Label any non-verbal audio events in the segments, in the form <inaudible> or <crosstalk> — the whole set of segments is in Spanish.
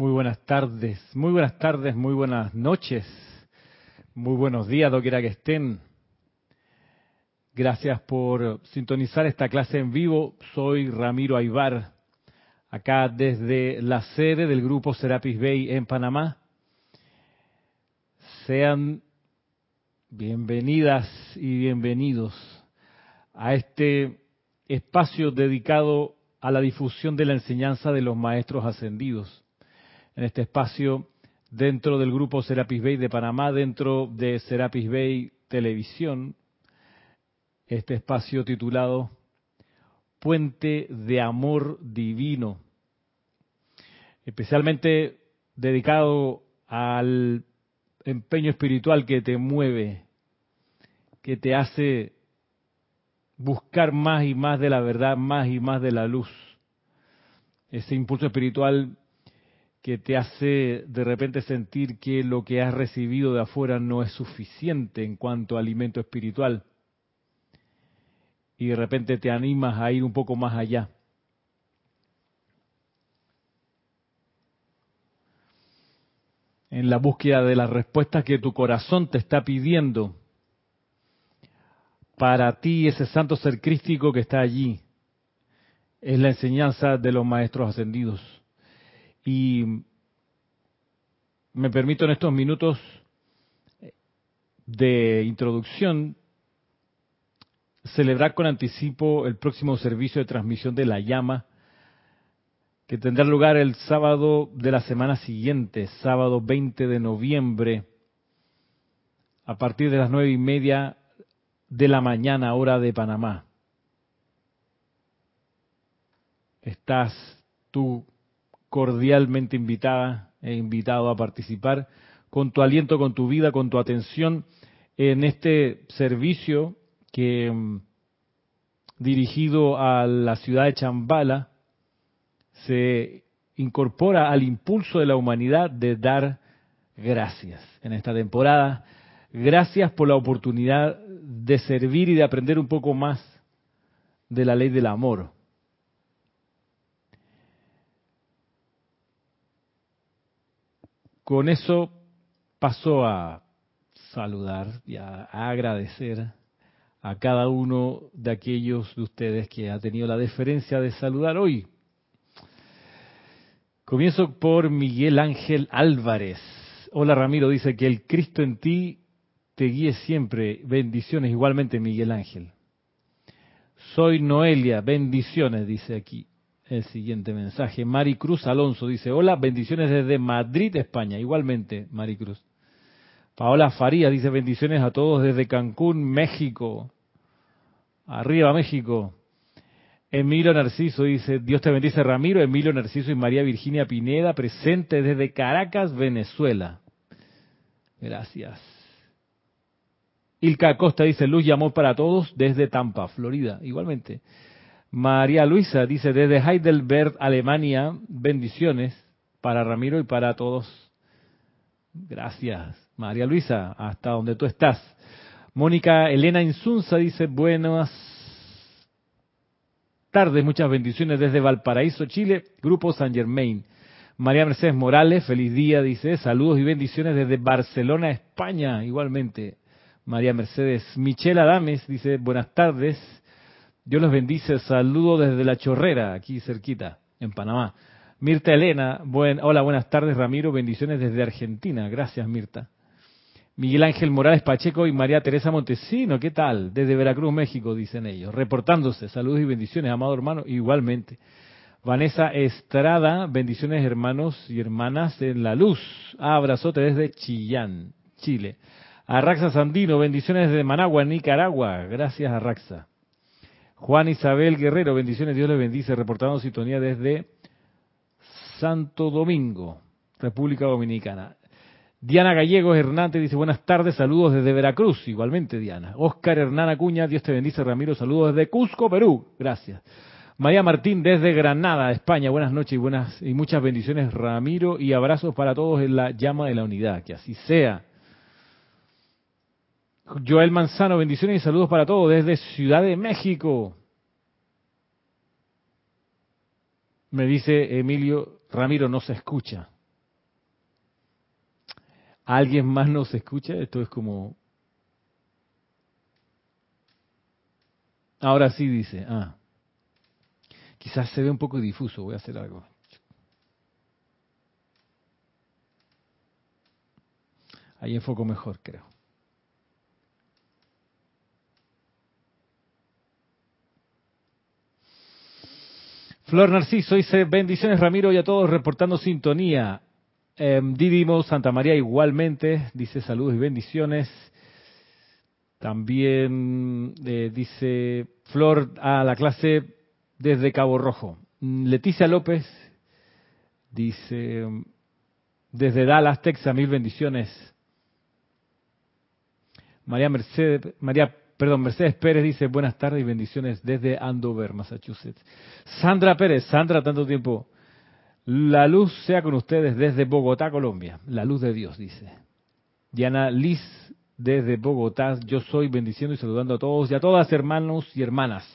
Muy buenas tardes, muy buenas tardes, muy buenas noches, muy buenos días, doquiera que estén. Gracias por sintonizar esta clase en vivo. Soy Ramiro Aybar, acá desde la sede del grupo Serapis Bay en Panamá. Sean bienvenidas y bienvenidos a este espacio dedicado a la difusión de la enseñanza de los maestros ascendidos. En este espacio, dentro del grupo Serapis Bay de Panamá, dentro de Serapis Bay Televisión, este espacio titulado Puente de Amor Divino, especialmente dedicado al empeño espiritual que te mueve, que te hace buscar más y más de la verdad, más y más de la luz. Ese impulso espiritual que te hace de repente sentir que lo que has recibido de afuera no es suficiente en cuanto a alimento espiritual. Y de repente te animas a ir un poco más allá. En la búsqueda de las respuestas que tu corazón te está pidiendo para ti ese santo ser crístico que está allí. Es la enseñanza de los maestros ascendidos. Y me permito en estos minutos de introducción celebrar con anticipo el próximo servicio de transmisión de la llama que tendrá lugar el sábado de la semana siguiente, sábado 20 de noviembre, a partir de las nueve y media de la mañana, hora de Panamá. Estás tú cordialmente invitada e invitado a participar con tu aliento, con tu vida, con tu atención en este servicio que mm, dirigido a la ciudad de Chambala se incorpora al impulso de la humanidad de dar gracias en esta temporada. Gracias por la oportunidad de servir y de aprender un poco más de la ley del amor. Con eso paso a saludar y a agradecer a cada uno de aquellos de ustedes que ha tenido la deferencia de saludar hoy. Comienzo por Miguel Ángel Álvarez. Hola Ramiro, dice que el Cristo en ti te guíe siempre. Bendiciones igualmente, Miguel Ángel. Soy Noelia, bendiciones, dice aquí el siguiente mensaje. Mari Cruz Alonso dice, hola, bendiciones desde Madrid, España. Igualmente, Mari Cruz. Paola Farías dice, bendiciones a todos desde Cancún, México. Arriba, México. Emilio Narciso dice, Dios te bendice Ramiro, Emilio Narciso y María Virginia Pineda, presente desde Caracas, Venezuela. Gracias. Ilka Acosta dice, luz y amor para todos desde Tampa, Florida. Igualmente. María Luisa dice, desde Heidelberg, Alemania, bendiciones para Ramiro y para todos. Gracias, María Luisa, hasta donde tú estás. Mónica Elena Insunza dice, buenas tardes, muchas bendiciones desde Valparaíso, Chile, Grupo San Germain. María Mercedes Morales, feliz día, dice, saludos y bendiciones desde Barcelona, España, igualmente. María Mercedes. Michelle Adames dice, buenas tardes. Dios los bendice. Saludo desde La Chorrera, aquí cerquita, en Panamá. Mirta Elena, buen, hola, buenas tardes Ramiro, bendiciones desde Argentina. Gracias Mirta. Miguel Ángel Morales Pacheco y María Teresa Montesino, ¿qué tal? Desde Veracruz, México, dicen ellos. Reportándose, saludos y bendiciones, amado hermano, igualmente. Vanessa Estrada, bendiciones hermanos y hermanas en la luz. Abrazote desde Chillán, Chile. Arraxa Sandino, bendiciones desde Managua, Nicaragua. Gracias, Arraxa. Juan Isabel Guerrero, bendiciones, Dios le bendice, reportando sintonía desde Santo Domingo, República Dominicana. Diana Gallegos Hernández dice buenas tardes, saludos desde Veracruz, igualmente Diana. Oscar Hernán Acuña, Dios te bendice, Ramiro, saludos desde Cusco, Perú, gracias. María Martín desde Granada, España, buenas noches y buenas y muchas bendiciones, Ramiro, y abrazos para todos en la llama de la unidad, que así sea. Joel Manzano, bendiciones y saludos para todos desde Ciudad de México. Me dice Emilio, Ramiro no se escucha. ¿Alguien más nos escucha? Esto es como... Ahora sí dice, ah, quizás se ve un poco difuso, voy a hacer algo. Ahí enfoco mejor, creo. Flor Narciso dice, bendiciones Ramiro y a todos reportando sintonía. Eh, Didimo Santa María igualmente, dice saludos y bendiciones. También eh, dice Flor a la clase desde Cabo Rojo. Leticia López dice desde Dallas, Texas, mil bendiciones. María Mercedes, María, perdón, Mercedes Pérez dice buenas tardes y bendiciones desde Andover, Massachusetts. Sandra Pérez, Sandra, tanto tiempo. La luz sea con ustedes desde Bogotá, Colombia. La luz de Dios, dice. Diana Liz, desde Bogotá. Yo soy bendiciendo y saludando a todos y a todas, hermanos y hermanas.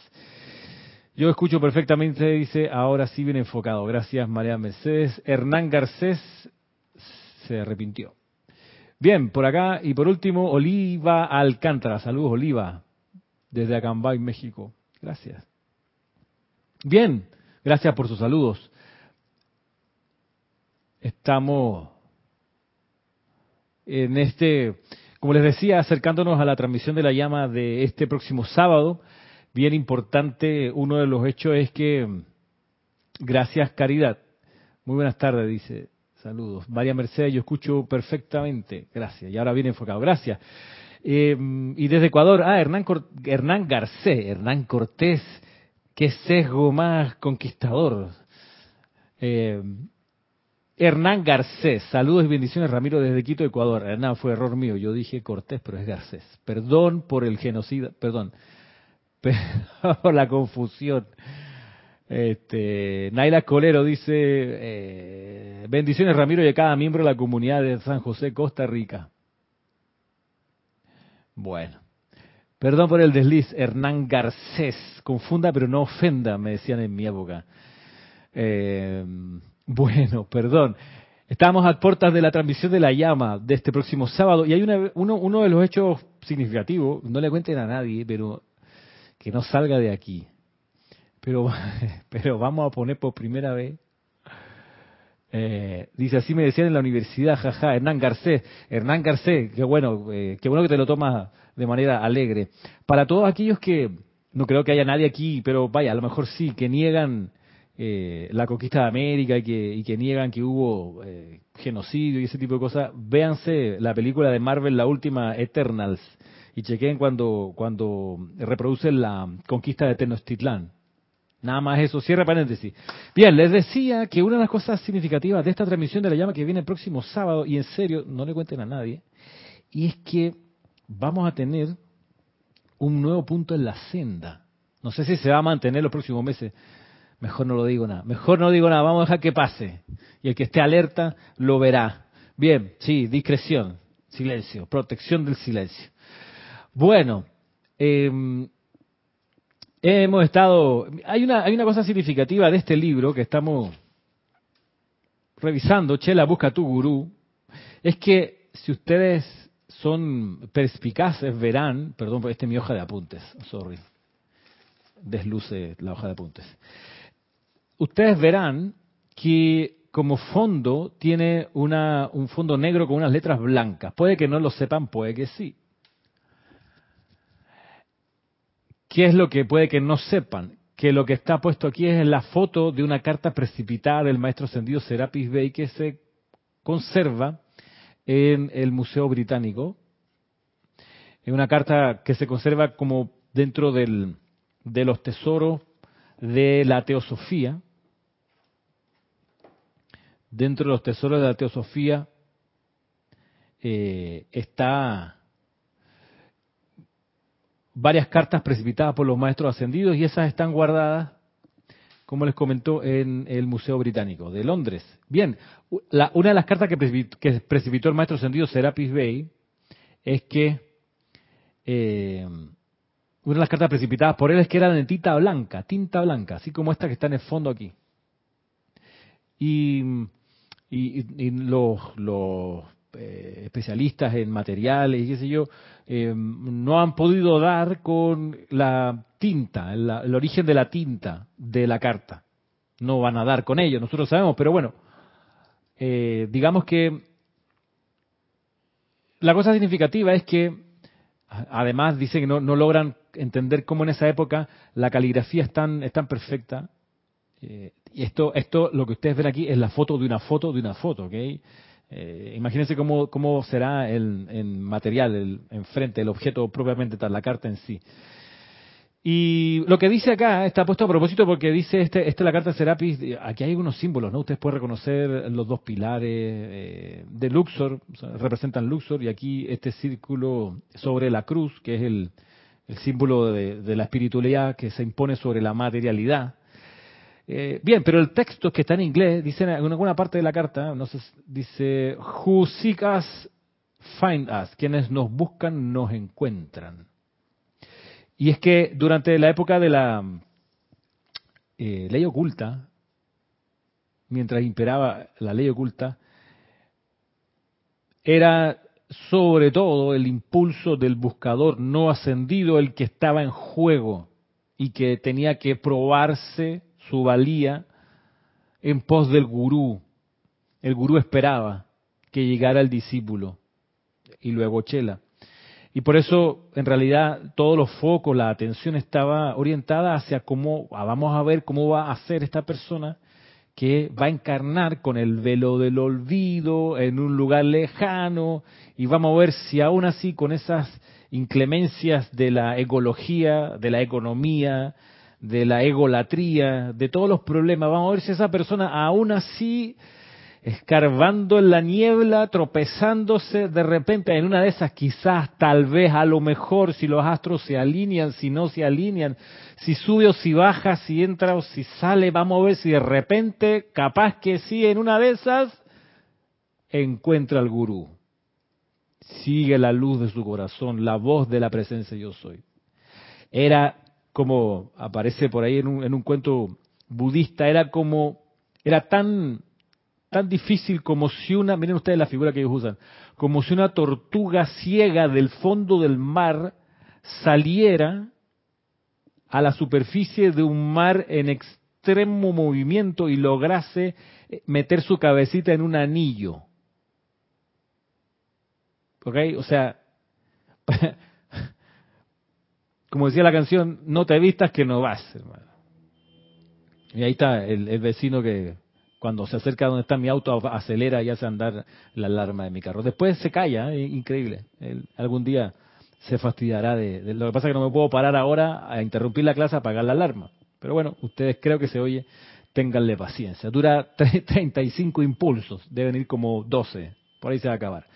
Yo escucho perfectamente, dice, ahora sí bien enfocado. Gracias, María Mercedes. Hernán Garcés se arrepintió. Bien, por acá y por último, Oliva Alcántara. Saludos, Oliva, desde Acambay, México. Gracias. Bien, gracias por sus saludos. Estamos en este, como les decía, acercándonos a la transmisión de la llama de este próximo sábado. Bien importante, uno de los hechos es que, gracias Caridad, muy buenas tardes, dice, Saludos. María Mercedes, yo escucho perfectamente. Gracias. Y ahora viene enfocado. Gracias. Eh, y desde Ecuador, ah, Hernán, Hernán Garcés, Hernán Cortés, qué sesgo más conquistador. Eh, Hernán Garcés, saludos y bendiciones, Ramiro, desde Quito, Ecuador. Hernán, fue error mío, yo dije Cortés, pero es Garcés. Perdón por el genocida, perdón, <laughs> por la confusión. Este, Naila Colero dice, eh, bendiciones Ramiro y a cada miembro de la comunidad de San José, Costa Rica. Bueno, perdón por el desliz, Hernán Garcés, confunda pero no ofenda, me decían en mi época. Eh, bueno, perdón. Estamos a puertas de la transmisión de la llama de este próximo sábado y hay uno, uno de los hechos significativos, no le cuenten a nadie, pero que no salga de aquí pero, <laughs> pero vamos a poner por primera vez. Eh, dice, así me decían en la universidad, jaja, Hernán Garcés. Hernán Garcés, qué bueno, eh, qué bueno que te lo tomas de manera alegre. Para todos aquellos que, no creo que haya nadie aquí, pero vaya, a lo mejor sí, que niegan eh, la conquista de América y que, y que niegan que hubo genocidio y ese tipo de cosas, véanse la película de Marvel, la última, Eternals, y chequen cuando, cuando reproducen la conquista de Tenochtitlán Nada más eso, cierre paréntesis. Bien, les decía que una de las cosas significativas de esta transmisión de la llama que viene el próximo sábado, y en serio, no le cuenten a nadie, y es que vamos a tener un nuevo punto en la senda. No sé si se va a mantener los próximos meses. Mejor no lo digo nada. Mejor no digo nada. Vamos a dejar que pase. Y el que esté alerta lo verá. Bien, sí, discreción, silencio, protección del silencio. Bueno, eh, Hemos estado, hay una, hay una cosa significativa de este libro que estamos revisando, Chela busca tu gurú, es que si ustedes son perspicaces verán, perdón, esta es mi hoja de apuntes, sorry, desluce la hoja de apuntes. Ustedes verán que como fondo tiene una, un fondo negro con unas letras blancas. Puede que no lo sepan, puede que sí. ¿Qué es lo que puede que no sepan? Que lo que está puesto aquí es la foto de una carta precipitada del maestro ascendido Serapis Bey que se conserva en el Museo Británico. Es una carta que se conserva como dentro de los tesoros de la teosofía. Dentro de los tesoros de la teosofía eh, está varias cartas precipitadas por los maestros ascendidos y esas están guardadas, como les comentó, en el Museo Británico de Londres. Bien, una de las cartas que precipitó, el maestro ascendido Serapis Bey es que eh, una de las cartas precipitadas por él es que era de tinta blanca, tinta blanca, así como esta que está en el fondo aquí. Y, los, eh, especialistas en materiales y qué sé yo, eh, no han podido dar con la tinta, el origen de la tinta de la carta. No van a dar con ello, nosotros sabemos, pero bueno, digamos que la cosa significativa es que, además, dice que no, no logran entender cómo en esa época la caligrafía es tan, es tan perfecta eh, y esto, esto, lo que ustedes ven aquí es la foto de una foto de una foto, ¿ok? Eh, imagínense cómo, cómo será el, material, el, enfrente, el objeto propiamente tal, la carta en sí. Y lo que dice acá está puesto a propósito porque dice este, este la carta de Serapis, aquí hay unos símbolos, ¿no? Ustedes pueden reconocer los dos pilares eh, de Luxor, representan Luxor, y aquí este círculo sobre la cruz, que es el, símbolo de, la espiritualidad que se impone sobre la materialidad. Eh, bien, pero el texto que está en inglés dice en alguna parte de la carta, no sé, dice, Who seek us, find us. Quienes nos buscan, nos encuentran. Y es que durante la época de la eh, ley oculta, mientras imperaba la ley oculta, era sobre todo el impulso del buscador no ascendido el que estaba en juego y que tenía que probarse su valía en pos del gurú. El gurú esperaba que llegara el discípulo y luego Chela. Y por eso, en realidad, todos los focos, la atención estaba orientada hacia cómo, ah, vamos a ver cómo va a ser esta persona que va a encarnar con el velo del olvido en un lugar lejano y vamos a ver si aún así con esas inclemencias de la ecología, de la economía, de la egolatría, de todos los problemas. Vamos a ver si esa persona aún así, escarbando en la niebla, tropezándose de repente en una de esas, quizás, tal vez, a lo mejor, si los astros se alinean, si no se alinean, si sube o si baja, si entra o si sale, vamos a ver si de repente, capaz que sí, en una de esas, encuentra al gurú. Sigue la luz de su corazón, la voz de la presencia yo soy. Era como aparece por ahí en un, en un cuento budista, era como, era tan, tan difícil como si una, miren ustedes la figura que ellos usan, como si una tortuga ciega del fondo del mar saliera a la superficie de un mar en extremo movimiento y lograse eh, meter su cabecita en un anillo. ¿Ok? O sea, <laughs> como decía la canción, no te vistas que no vas, hermano. Y ahí está el, vecino que cuando se acerca a donde está mi auto acelera y hace andar la alarma de mi carro. Después se calla, ¿eh? increíble. algún día se fastidiará de, Lo que pasa es que no me puedo parar ahora a interrumpir la clase a apagar la alarma. Pero bueno, ustedes creo que se oye, ténganle paciencia. Dura 35 <laughs> impulsos, deben ir como 12, por ahí se va a acabar.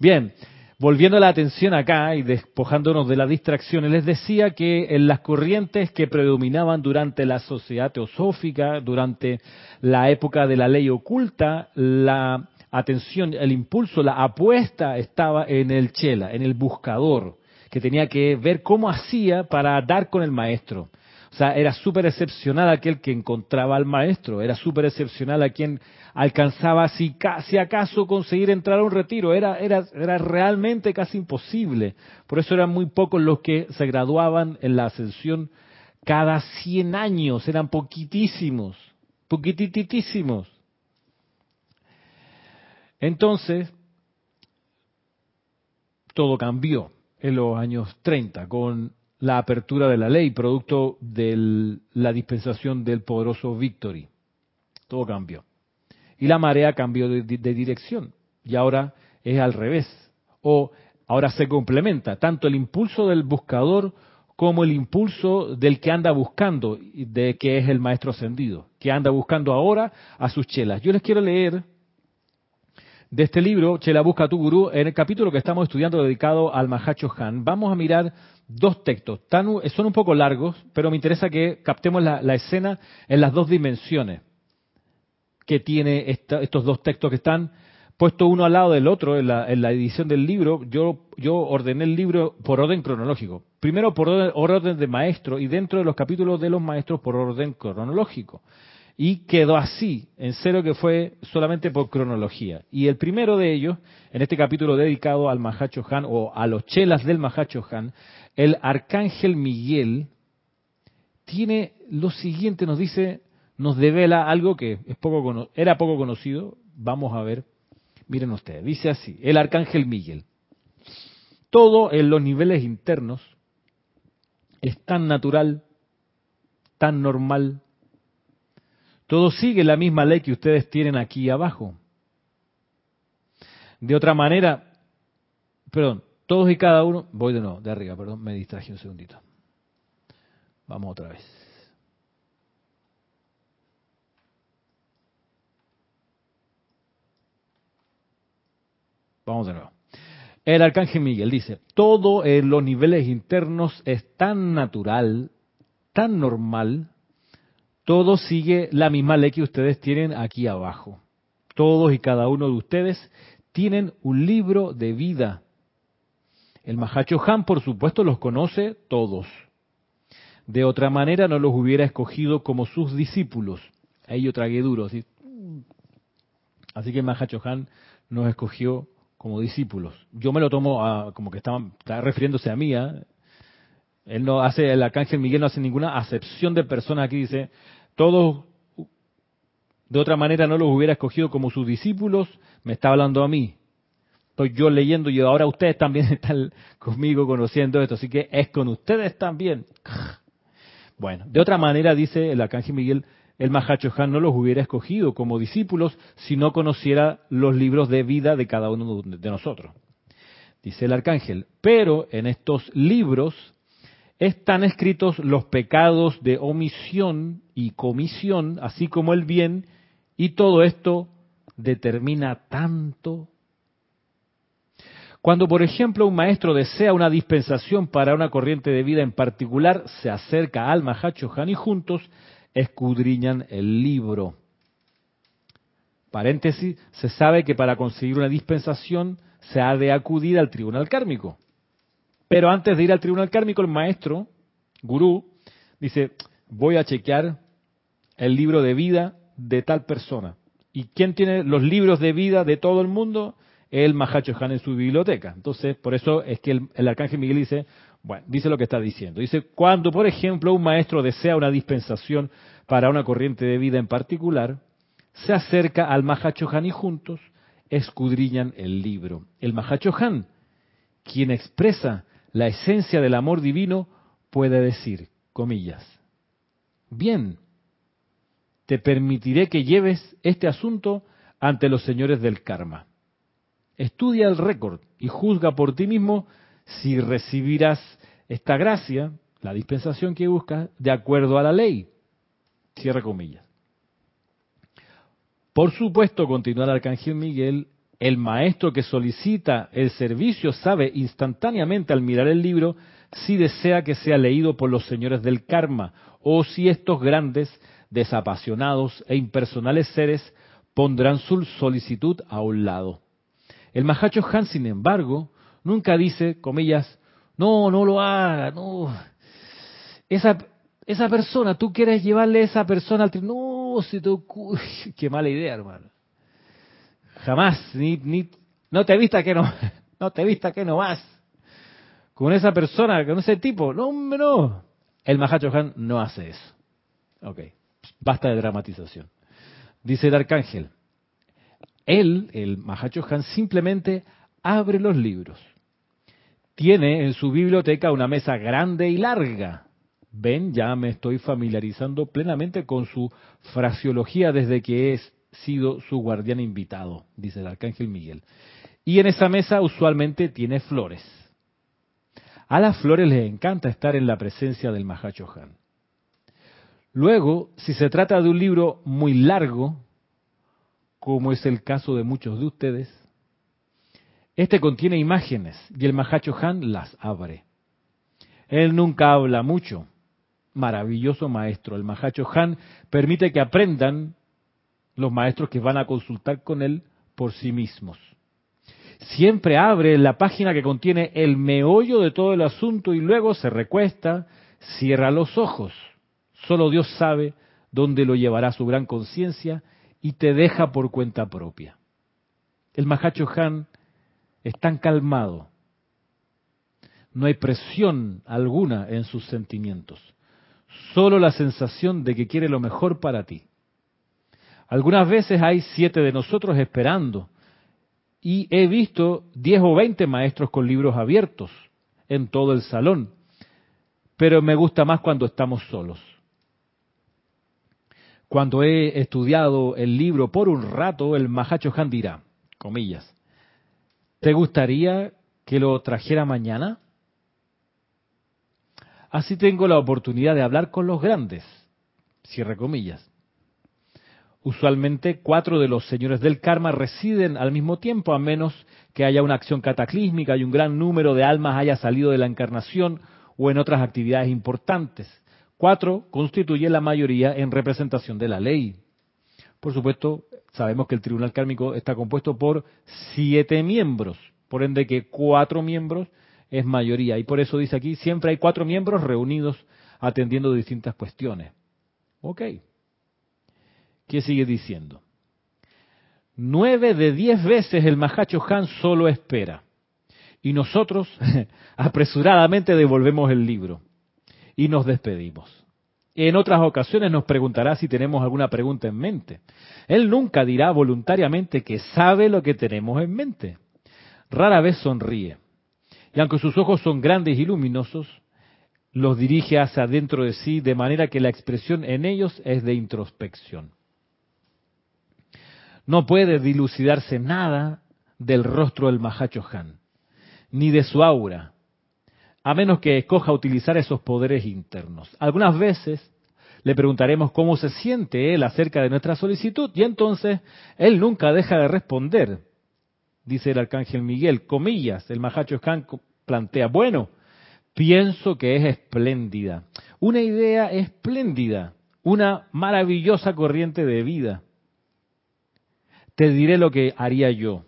Bien, volviendo la atención acá y despojándonos de las distracciones, les decía que en las corrientes que predominaban durante la sociedad teosófica, durante la época de la ley oculta, la atención, el impulso, la apuesta estaba en el chela, en el buscador, que tenía que ver cómo hacía para dar con el maestro. O sea, era súper excepcional aquel que encontraba al maestro, era súper excepcional a quien alcanzaba si, acaso conseguir entrar a un retiro, era, era, era realmente casi imposible. Por eso eran muy pocos los que se graduaban en la ascensión cada 100 años, eran poquitísimos, poquititísimos. Entonces, todo cambió en los años 30 con la apertura de la ley, producto de la dispensación del poderoso Victory. Todo cambió. Y la marea cambió de, dirección. Y ahora es al revés. O ahora se complementa tanto el impulso del buscador como el impulso del que anda buscando, de que es el maestro ascendido, que anda buscando ahora a sus chelas. Yo les quiero leer de este libro, Chela Busca tu Gurú, en el capítulo que estamos estudiando dedicado al Mahacho Han. Vamos a mirar dos textos. son un poco largos, pero me interesa que captemos la, escena en las dos dimensiones que tiene estos dos textos que están puestos uno al lado del otro en la, edición del libro. Yo, yo ordené el libro por orden cronológico. Primero por orden, orden de maestro y dentro de los capítulos de los maestros por orden cronológico. y quedó así, en cero que fue solamente por cronología. Y el primero de ellos, en este capítulo dedicado al Mahacho Han o a los chelas del Mahacho Han, el arcángel Miguel tiene lo siguiente, nos dice, nos devela algo que es poco era poco conocido, vamos a ver, miren ustedes, dice así, el arcángel Miguel, todo en los niveles internos es tan natural, tan normal, todo sigue la misma ley que ustedes tienen aquí abajo. De otra manera, perdón, todos y cada uno, voy de nuevo, de arriba, perdón, me distraje un segundito. Vamos otra vez. Vamos de nuevo. El arcángel Miguel dice, todo en los niveles internos es tan natural, tan normal, todo sigue la misma ley que ustedes tienen aquí abajo. Todos y cada uno de ustedes tienen un libro de vida. El Mahacho Han, por supuesto, los conoce todos. De otra manera, no los hubiera escogido como sus discípulos. Ahí yo tragué duro. Así, así que el Mahacho Han nos escogió como discípulos. Yo me lo tomo como que estaba, refiriéndose a mí. ¿eh? Él no hace, el arcángel Miguel no hace ninguna acepción de persona aquí. Dice, todos de otra manera no los hubiera escogido como sus discípulos, me está hablando a mí. Estoy yo leyendo y ahora ustedes también <laughs> están conmigo conociendo esto, así que es con ustedes también. Bueno, de otra manera dice el arcángel Miguel, el Mahacho Han no los hubiera escogido como discípulos si no conociera los libros de vida de cada uno de nosotros. Dice el arcángel, pero en estos libros están escritos los pecados de omisión y comisión, así como el bien, y todo esto determina tanto. Cuando, por ejemplo, un maestro desea una dispensación para una corriente de vida en particular, se acerca al Mahachohan y juntos escudriñan el libro. Paréntesis, se sabe que para conseguir una dispensación se ha de acudir al tribunal kármico. Pero antes de ir al tribunal kármico, el maestro, gurú, dice, voy a chequear el libro de vida de tal persona. ¿Y quién tiene los libros de vida de todo el mundo? El Mahacho en su biblioteca. Entonces, por eso es que el, el, arcángel Miguel dice, bueno, dice lo que está diciendo. Dice, cuando, por ejemplo, un maestro desea una dispensación para una corriente de vida en particular, se acerca al Mahacho Han y juntos escudriñan el libro. El Mahacho Han, quien expresa la esencia del amor divino puede decir, comillas, bien, te permitiré que lleves este asunto ante los señores del karma. Estudia el récord y juzga por ti mismo si recibirás esta gracia, la dispensación que buscas, de acuerdo a la ley. Cierra comillas. Por supuesto, continúa el arcángel Miguel, el maestro que solicita el servicio sabe instantáneamente al mirar el libro si desea que sea leído por los señores del karma o si estos grandes, desapasionados e impersonales seres pondrán su solicitud a un lado. El Mahacho Han, sin embargo, nunca dice, comillas, no, no lo haga, no. Esa, esa persona, tú quieres llevarle a esa persona al No, si te <laughs> Qué mala idea, hermano. Jamás, ni, ni, no te vista que no, <laughs> no te vista que no vas. Con esa persona, con ese tipo, no, no. El Mahacho Han no hace eso. Ok, basta de dramatización. Dice el arcángel, él, el Mahacho Han, simplemente abre los libros. Tiene en su biblioteca una mesa grande y larga. Ven, ya me estoy familiarizando plenamente con su fraseología desde que es sido su guardián invitado, dice el arcángel Miguel. Y en esa mesa usualmente tiene flores. A las flores les encanta estar en la presencia del Mahachohan. Luego, si se trata de un libro muy largo, como es el caso de muchos de ustedes, este contiene imágenes y el Mahachohan las abre. Él nunca habla mucho. Maravilloso maestro. El Mahachohan permite que aprendan los maestros que van a consultar con él por sí mismos. Siempre abre la página que contiene el meollo de todo el asunto y luego se recuesta, cierra los ojos. Solo Dios sabe donde lo llevará su gran conciencia y te deja por cuenta propia. El Mahacho Han es tan calmado, no hay presión alguna en sus sentimientos, solo la sensación de que quiere lo mejor para ti. Algunas veces hay siete de nosotros esperando y he visto diez o veinte maestros con libros abiertos en todo el salón, pero me gusta más cuando estamos solos. Cuando he estudiado el libro por un rato, el Mahacho Han dirá, comillas, ¿te gustaría que lo trajera mañana? Así tengo la oportunidad de hablar con los grandes, cierre comillas. Usualmente cuatro de los señores del karma residen al mismo tiempo, a menos que haya una acción cataclísmica y un gran número de almas haya salido de la encarnación o en otras actividades importantes. Cuatro constituye la mayoría en representación de la ley. Por supuesto, sabemos que el tribunal kármico está compuesto por siete miembros, por ende que cuatro miembros es mayoría. Y por eso dice aquí, siempre hay cuatro miembros reunidos atendiendo distintas cuestiones. Ok. ¿Qué sigue diciendo? Nueve de diez veces el Mahacho Han solo espera. Y nosotros <laughs> apresuradamente devolvemos el libro y nos despedimos. En otras ocasiones nos preguntará si tenemos alguna pregunta en mente. Él nunca dirá voluntariamente que sabe lo que tenemos en mente. Rara vez sonríe. Y aunque sus ojos son grandes y luminosos, los dirige hacia adentro de sí de manera que la expresión en ellos es de introspección. No puede dilucidarse nada del rostro del Mahacho Han, ni de su aura, a menos que escoja utilizar esos poderes internos. Algunas veces le preguntaremos cómo se siente él acerca de nuestra solicitud y entonces él nunca deja de responder. Dice el arcángel Miguel, comillas, el Mahacho Han plantea, bueno, pienso que es espléndida, una idea espléndida, una maravillosa corriente de vida te diré lo que haría yo.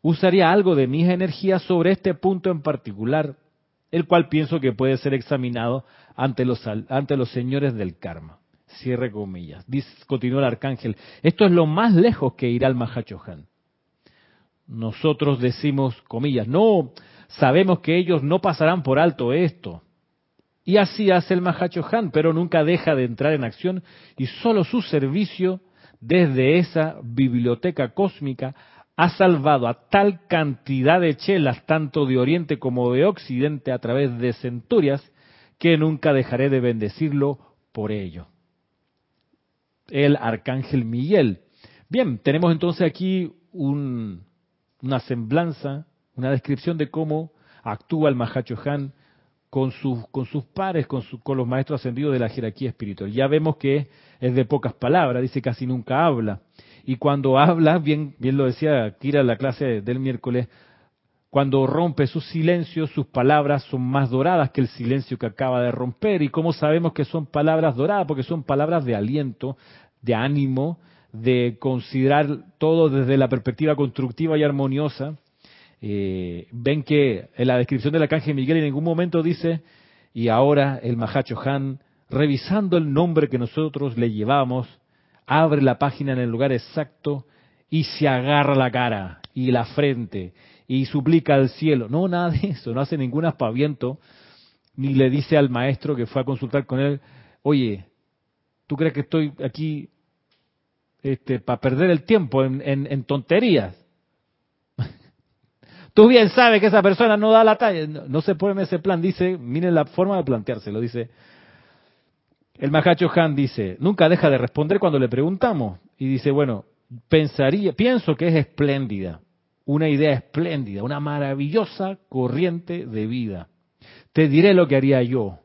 Usaría algo de mis energías sobre este punto en particular, el cual pienso que puede ser examinado ante los, ante los señores del karma. Cierre comillas. Dice, continúa el arcángel, esto es lo más lejos que irá el Mahachohan. Nosotros decimos, comillas, no, sabemos que ellos no pasarán por alto esto. Y así hace el Mahachohan, pero nunca deja de entrar en acción y solo su servicio desde esa biblioteca cósmica ha salvado a tal cantidad de chelas, tanto de Oriente como de Occidente, a través de centurias, que nunca dejaré de bendecirlo por ello. El arcángel Miguel. Bien, tenemos entonces aquí una semblanza, una descripción de cómo actúa el Mahacho Han con sus, con sus pares, con, con los maestros ascendidos de la jerarquía espiritual. Ya vemos que es de pocas palabras, dice casi nunca habla. Y cuando habla, bien, bien lo decía Kira en la clase del miércoles, cuando rompe sus silencios, sus palabras son más doradas que el silencio que acaba de romper. ¿Y cómo sabemos que son palabras doradas? Porque son palabras de aliento, de ánimo, de considerar todo desde la perspectiva constructiva y armoniosa eh, ven que en la descripción del arcángel Miguel en ningún momento dice, y ahora el Mahacho Han, revisando el nombre que nosotros le llevamos, abre la página en el lugar exacto y se agarra la cara y la frente y suplica al cielo. No, nada de eso, no hace ningún aspaviento, ni le dice al maestro que fue a consultar con él, oye, ¿tú crees que estoy aquí este, para perder el tiempo en tonterías? <laughs> Tú bien sabes que esa persona no da la talla. No, se pone ese plan. Dice, miren la forma de planteárselo. Dice, el Mahacho Han dice, nunca deja de responder cuando le preguntamos. Y dice, bueno, pensaría, pienso que es espléndida. Una idea espléndida, una maravillosa corriente de vida. Te diré lo que haría yo.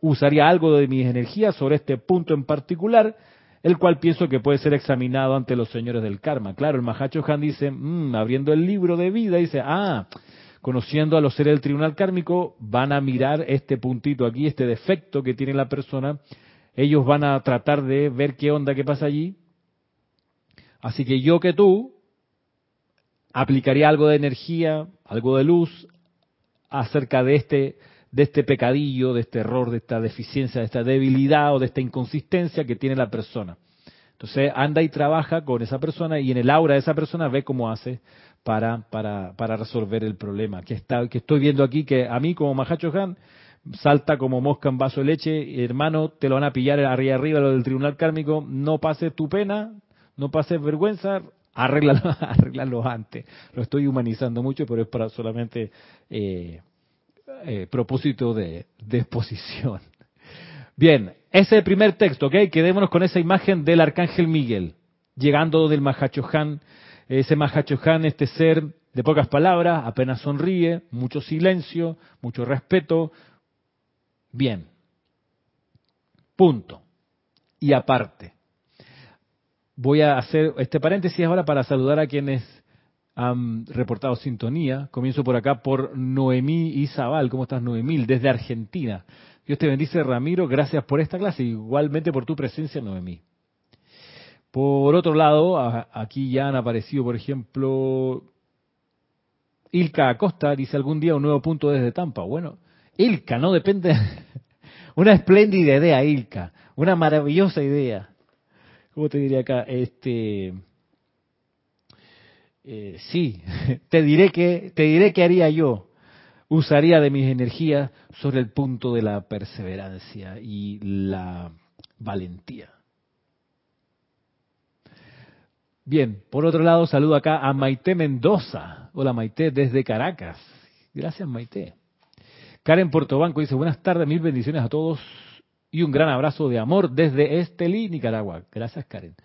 Usaría algo de mis energías sobre este punto en particular el cual pienso que puede ser examinado ante los señores del karma. Claro, el Mahacho Han dice, mm, abriendo el libro de vida, dice, ah, conociendo a los seres del tribunal kármico, van a mirar este puntito aquí, este defecto que tiene la persona, ellos van a tratar de ver qué onda, qué pasa allí. Así que yo que tú aplicaría algo de energía, algo de luz acerca de este de este pecadillo, de este error, de esta deficiencia, de esta debilidad o de esta inconsistencia que tiene la persona. Entonces anda y trabaja con esa persona y en el aura de esa persona ve cómo hace para, para, para resolver el problema. Que, está, que estoy viendo aquí que a mí como Mahacho Han salta como mosca en vaso de leche, hermano, te lo van a pillar arriba arriba lo del tribunal kármico, no pases tu pena, no pases vergüenza, arréglalo, <laughs> arréglalo antes. Lo estoy humanizando mucho, pero es para solamente eh, eh, propósito de, exposición. Bien, ese es el primer texto, ¿ok? Quedémonos con esa imagen del arcángel Miguel, llegando del Mahachohan, ese Mahachohan, este ser de pocas palabras, apenas sonríe, mucho silencio, mucho respeto. Bien. Punto. Y aparte, voy a hacer este paréntesis ahora para saludar a quienes han reportado sintonía. Comienzo por acá por Noemí Izabal. ¿Cómo estás, Noemí? Desde Argentina. Dios te bendice, Ramiro. Gracias por esta clase. Igualmente por tu presencia, Noemí. Por otro lado, aquí ya han aparecido, por ejemplo, Ilka Acosta dice algún día un nuevo punto desde Tampa. Bueno, Ilka, no depende. <laughs> Una espléndida idea, Ilka. Una maravillosa idea. ¿Cómo te diría acá? Este. Eh, sí, <laughs> te diré que te diré qué haría yo. Usaría de mis energías sobre el punto de la perseverancia y la valentía. Bien, por otro lado, saludo acá a Maite Mendoza. Hola Maite, desde Caracas. Gracias Maite. Karen Portobanco dice, buenas tardes, mil bendiciones a todos y un gran abrazo de amor desde Estelí, Nicaragua. Gracias Karen.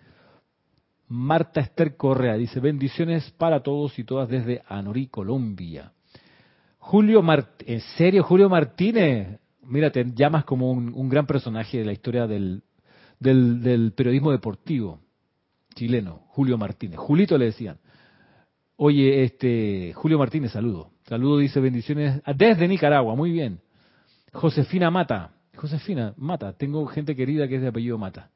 Marta Esther Correa dice, bendiciones para todos y todas desde Anorí, Colombia. Julio Martínez, ¿en serio Julio Martínez? Mira, te llamas como un, gran personaje de la historia del, del periodismo deportivo chileno, Julio Martínez. Julito le decían. Oye, este, Julio Martínez, saludo. Saludo, dice bendiciones desde Nicaragua, muy bien. Josefina Mata. Josefina Mata, tengo gente querida que es de apellido Mata.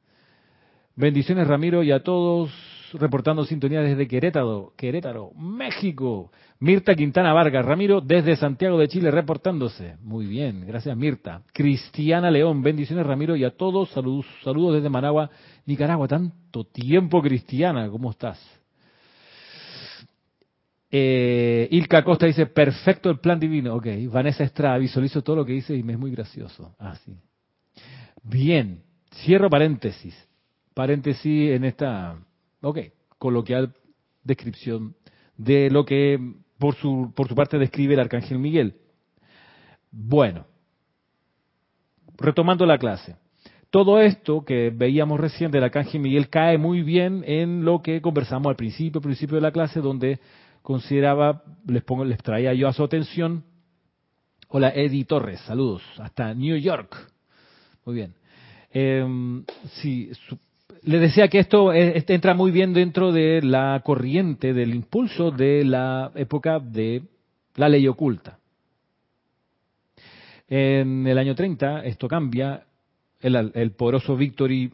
Bendiciones Ramiro y a todos reportando sintonía desde Querétaro, Querétaro, México. Mirta Quintana Vargas, Ramiro desde Santiago de Chile reportándose. Muy bien, gracias Mirta. Cristiana León, bendiciones Ramiro y a todos, saludos, saludos desde Managua, Nicaragua. Tanto tiempo Cristiana, ¿cómo estás? Eh, Ilka Costa dice, perfecto el plan divino. Ok, Vanessa Estrada, visualizo todo lo que dice y me es muy gracioso. Ah, sí. Bien, cierro paréntesis. Paréntesis en esta Ok, coloquial descripción de lo que por su, por su parte describe el arcángel Miguel. Bueno, retomando la clase. Todo esto que veíamos recién del arcángel Miguel cae muy bien en lo que conversamos al principio, principio de la clase, donde consideraba, les pongo, les traía yo a su atención. Hola Eddie Torres, saludos, hasta New York. Muy bien. Eh, sí, le decía que esto entra muy bien dentro de la corriente, del impulso de la época de la ley oculta. En el año 30 esto cambia, el, el poderoso Victory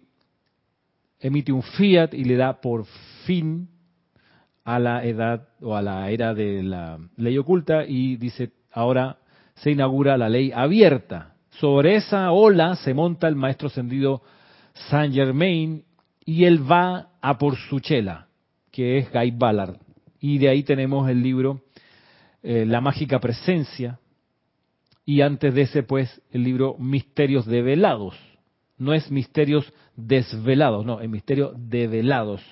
emite un fiat y le da por fin a la edad o a la era de la ley oculta y dice, ahora se inaugura la ley abierta. Sobre esa ola se monta el maestro ascendido Saint Germain y él va a por su chela, que es Guy Ballard. Y de ahí tenemos el libro eh, La mágica presencia, y antes de ese, pues, el libro Misterios develados. No es misterios desvelados, no, es misterios develados.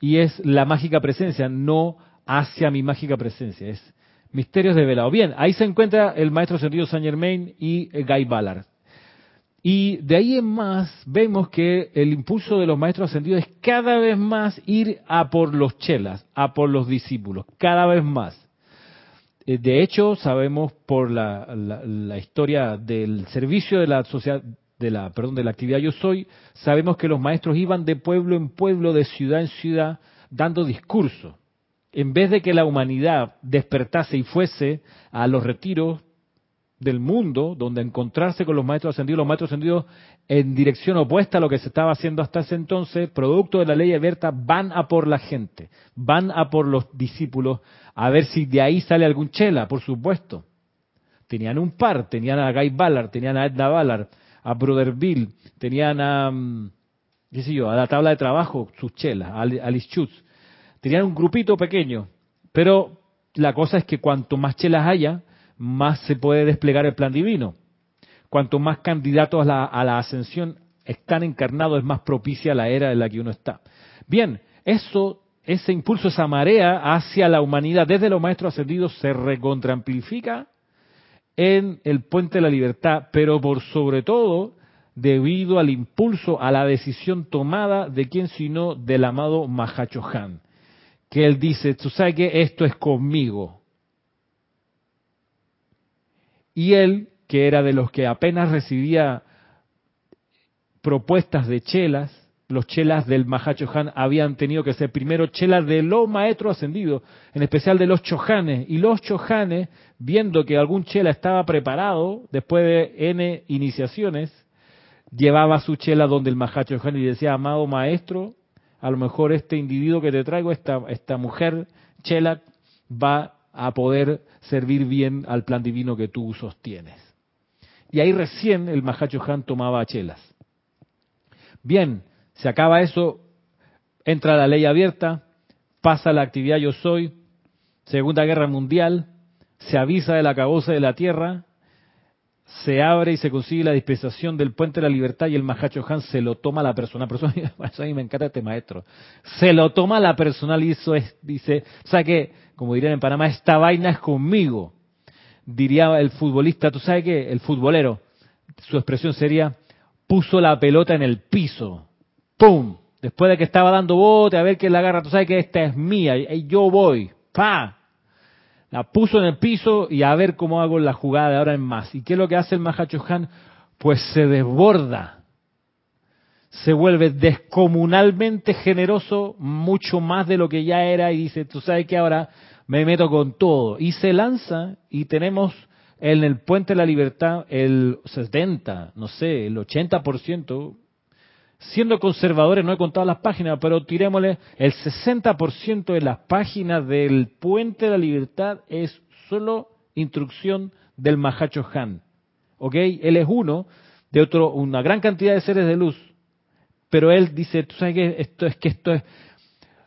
Y es la mágica presencia, no hacia mi mágica presencia, es misterios develados. Bien, ahí se encuentra el maestro sentido Saint Germain y Guy Ballard. Y de ahí en más vemos que el impulso de los maestros ascendidos es cada vez más ir a por los chelas, a por los discípulos, cada vez más. Eh, de hecho, sabemos por la, historia del servicio de la sociedad, de la, perdón, de la actividad Yo Soy, sabemos que los maestros iban de pueblo en pueblo, de ciudad en ciudad, dando discurso. En vez de que la humanidad despertase y fuese a los retiros del mundo, donde encontrarse con los maestros ascendidos, los maestros ascendidos en dirección opuesta a lo que se estaba haciendo hasta ese entonces, producto de la ley abierta, van a por la gente, van a por los discípulos, a ver si de ahí sale algún chela, por supuesto. tenían un par, tenían a Guy Ballard, tenían a Edna Ballard, a Brother Bill, tenían a, mm, qué sé yo, a la tabla de trabajo, sus chelas, a Alice Schutz. Tenían un grupito pequeño, pero la cosa es que cuanto más chelas haya, más se puede desplegar el plan divino. Cuanto más candidatos a la, a la ascensión están encarnados, es más propicia la era en la que uno está. Bien, eso, ese impulso, esa marea hacia la humanidad desde los maestros ascendidos se recontraamplifica en el puente de la libertad, pero por sobre todo debido al impulso, a la decisión tomada de quien sino del amado Mahachohan, que él dice, tú sabes que esto es conmigo. Y él, que era de los que apenas recibía propuestas de chelas, los chelas del Mahacho Han habían tenido que ser primero chelas de los maestros ascendidos, en especial de los chojanes. Y los chojanes, viendo que algún chela estaba preparado, después de N iniciaciones, llevaba su chela donde el Mahacho Han y decía, amado maestro, a lo mejor este individuo que te traigo, esta, esta mujer chela, va a poder servir bien al plan divino que tú sostienes. Y ahí recién el Mahacho Han tomaba chelas. Bien, se acaba eso, entra la ley abierta, pasa la actividad yo soy, Segunda Guerra Mundial, se avisa de la caboza de la tierra, se abre y se consigue la dispensación del puente de la libertad y el Mahacho Han se lo toma la persona. Por <laughs> a mí me encanta este maestro. Se lo toma la personal y eso es, dice, o sea que, como dirían en Panamá, esta vaina es conmigo. Diría el futbolista, tú sabes que el futbolero, su expresión sería, puso la pelota en el piso. ¡Pum! Después de que estaba dando bote, a ver que la agarra, tú sabes que esta es mía, y yo voy. ¡Pa! La puso en el piso y a ver cómo hago la jugada ahora en más. ¿Y qué es lo que hace el Mahacho Han? Pues se desborda. Se vuelve descomunalmente generoso, mucho más de lo que ya era, y dice, tú sabes que ahora me meto con todo. Y se lanza y tenemos en el Puente de la Libertad el 70, no sé, el 80%, siendo conservadores, no he contado las páginas, pero tirémosle, el 60% de las páginas del Puente de la Libertad es solo instrucción del Mahacho Han. ¿Ok? Él es uno de otro, una gran cantidad de seres de luz, pero él dice, tú sabes que esto es que esto es,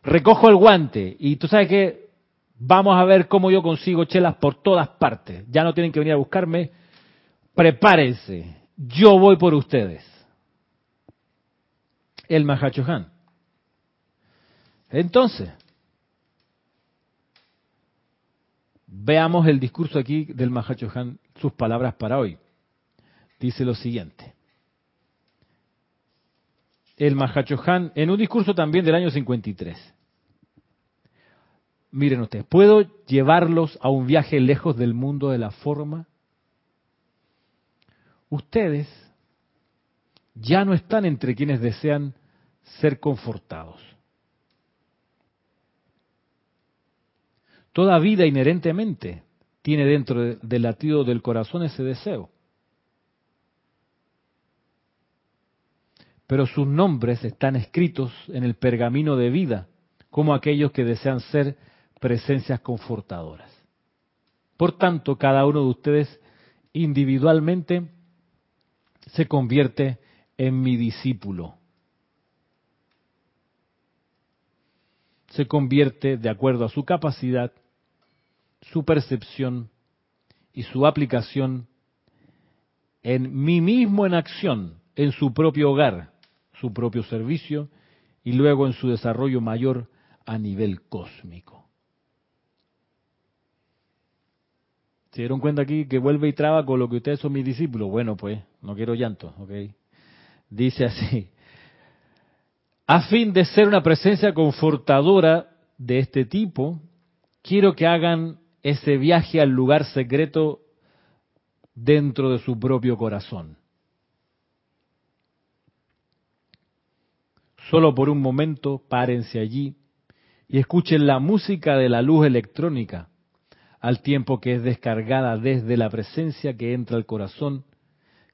recojo el guante y tú sabes que vamos a ver cómo yo consigo chelas por todas partes. Ya no tienen que venir a buscarme. Prepárense, yo voy por ustedes el Mahachohan. Entonces, veamos el discurso aquí del Mahachohan, sus palabras para hoy. Dice lo siguiente. El Mahachohan, en un discurso también del año 53. Miren ustedes, ¿puedo llevarlos a un viaje lejos del mundo de la forma? Ustedes ya no están entre quienes desean ser confortados. Toda vida inherentemente tiene dentro del latido del corazón ese deseo. Pero sus nombres están escritos en el pergamino de vida como aquellos que desean ser presencias confortadoras. Por tanto, cada uno de ustedes individualmente se convierte en mi discípulo. Se convierte de acuerdo a su capacidad, su percepción y su aplicación en mí mismo en acción, en su propio hogar, su propio servicio y luego en su desarrollo mayor a nivel cósmico. ¿Se dieron cuenta aquí que vuelve y traba con lo que ustedes son mis discípulos? Bueno, pues, no quiero llanto, ¿ok? Dice así, a fin de ser una presencia confortadora de este tipo, quiero que hagan ese viaje al lugar secreto dentro de su propio corazón. Solo por un momento párense allí y escuchen la música de la luz electrónica al tiempo que es descargada desde la presencia que entra al corazón,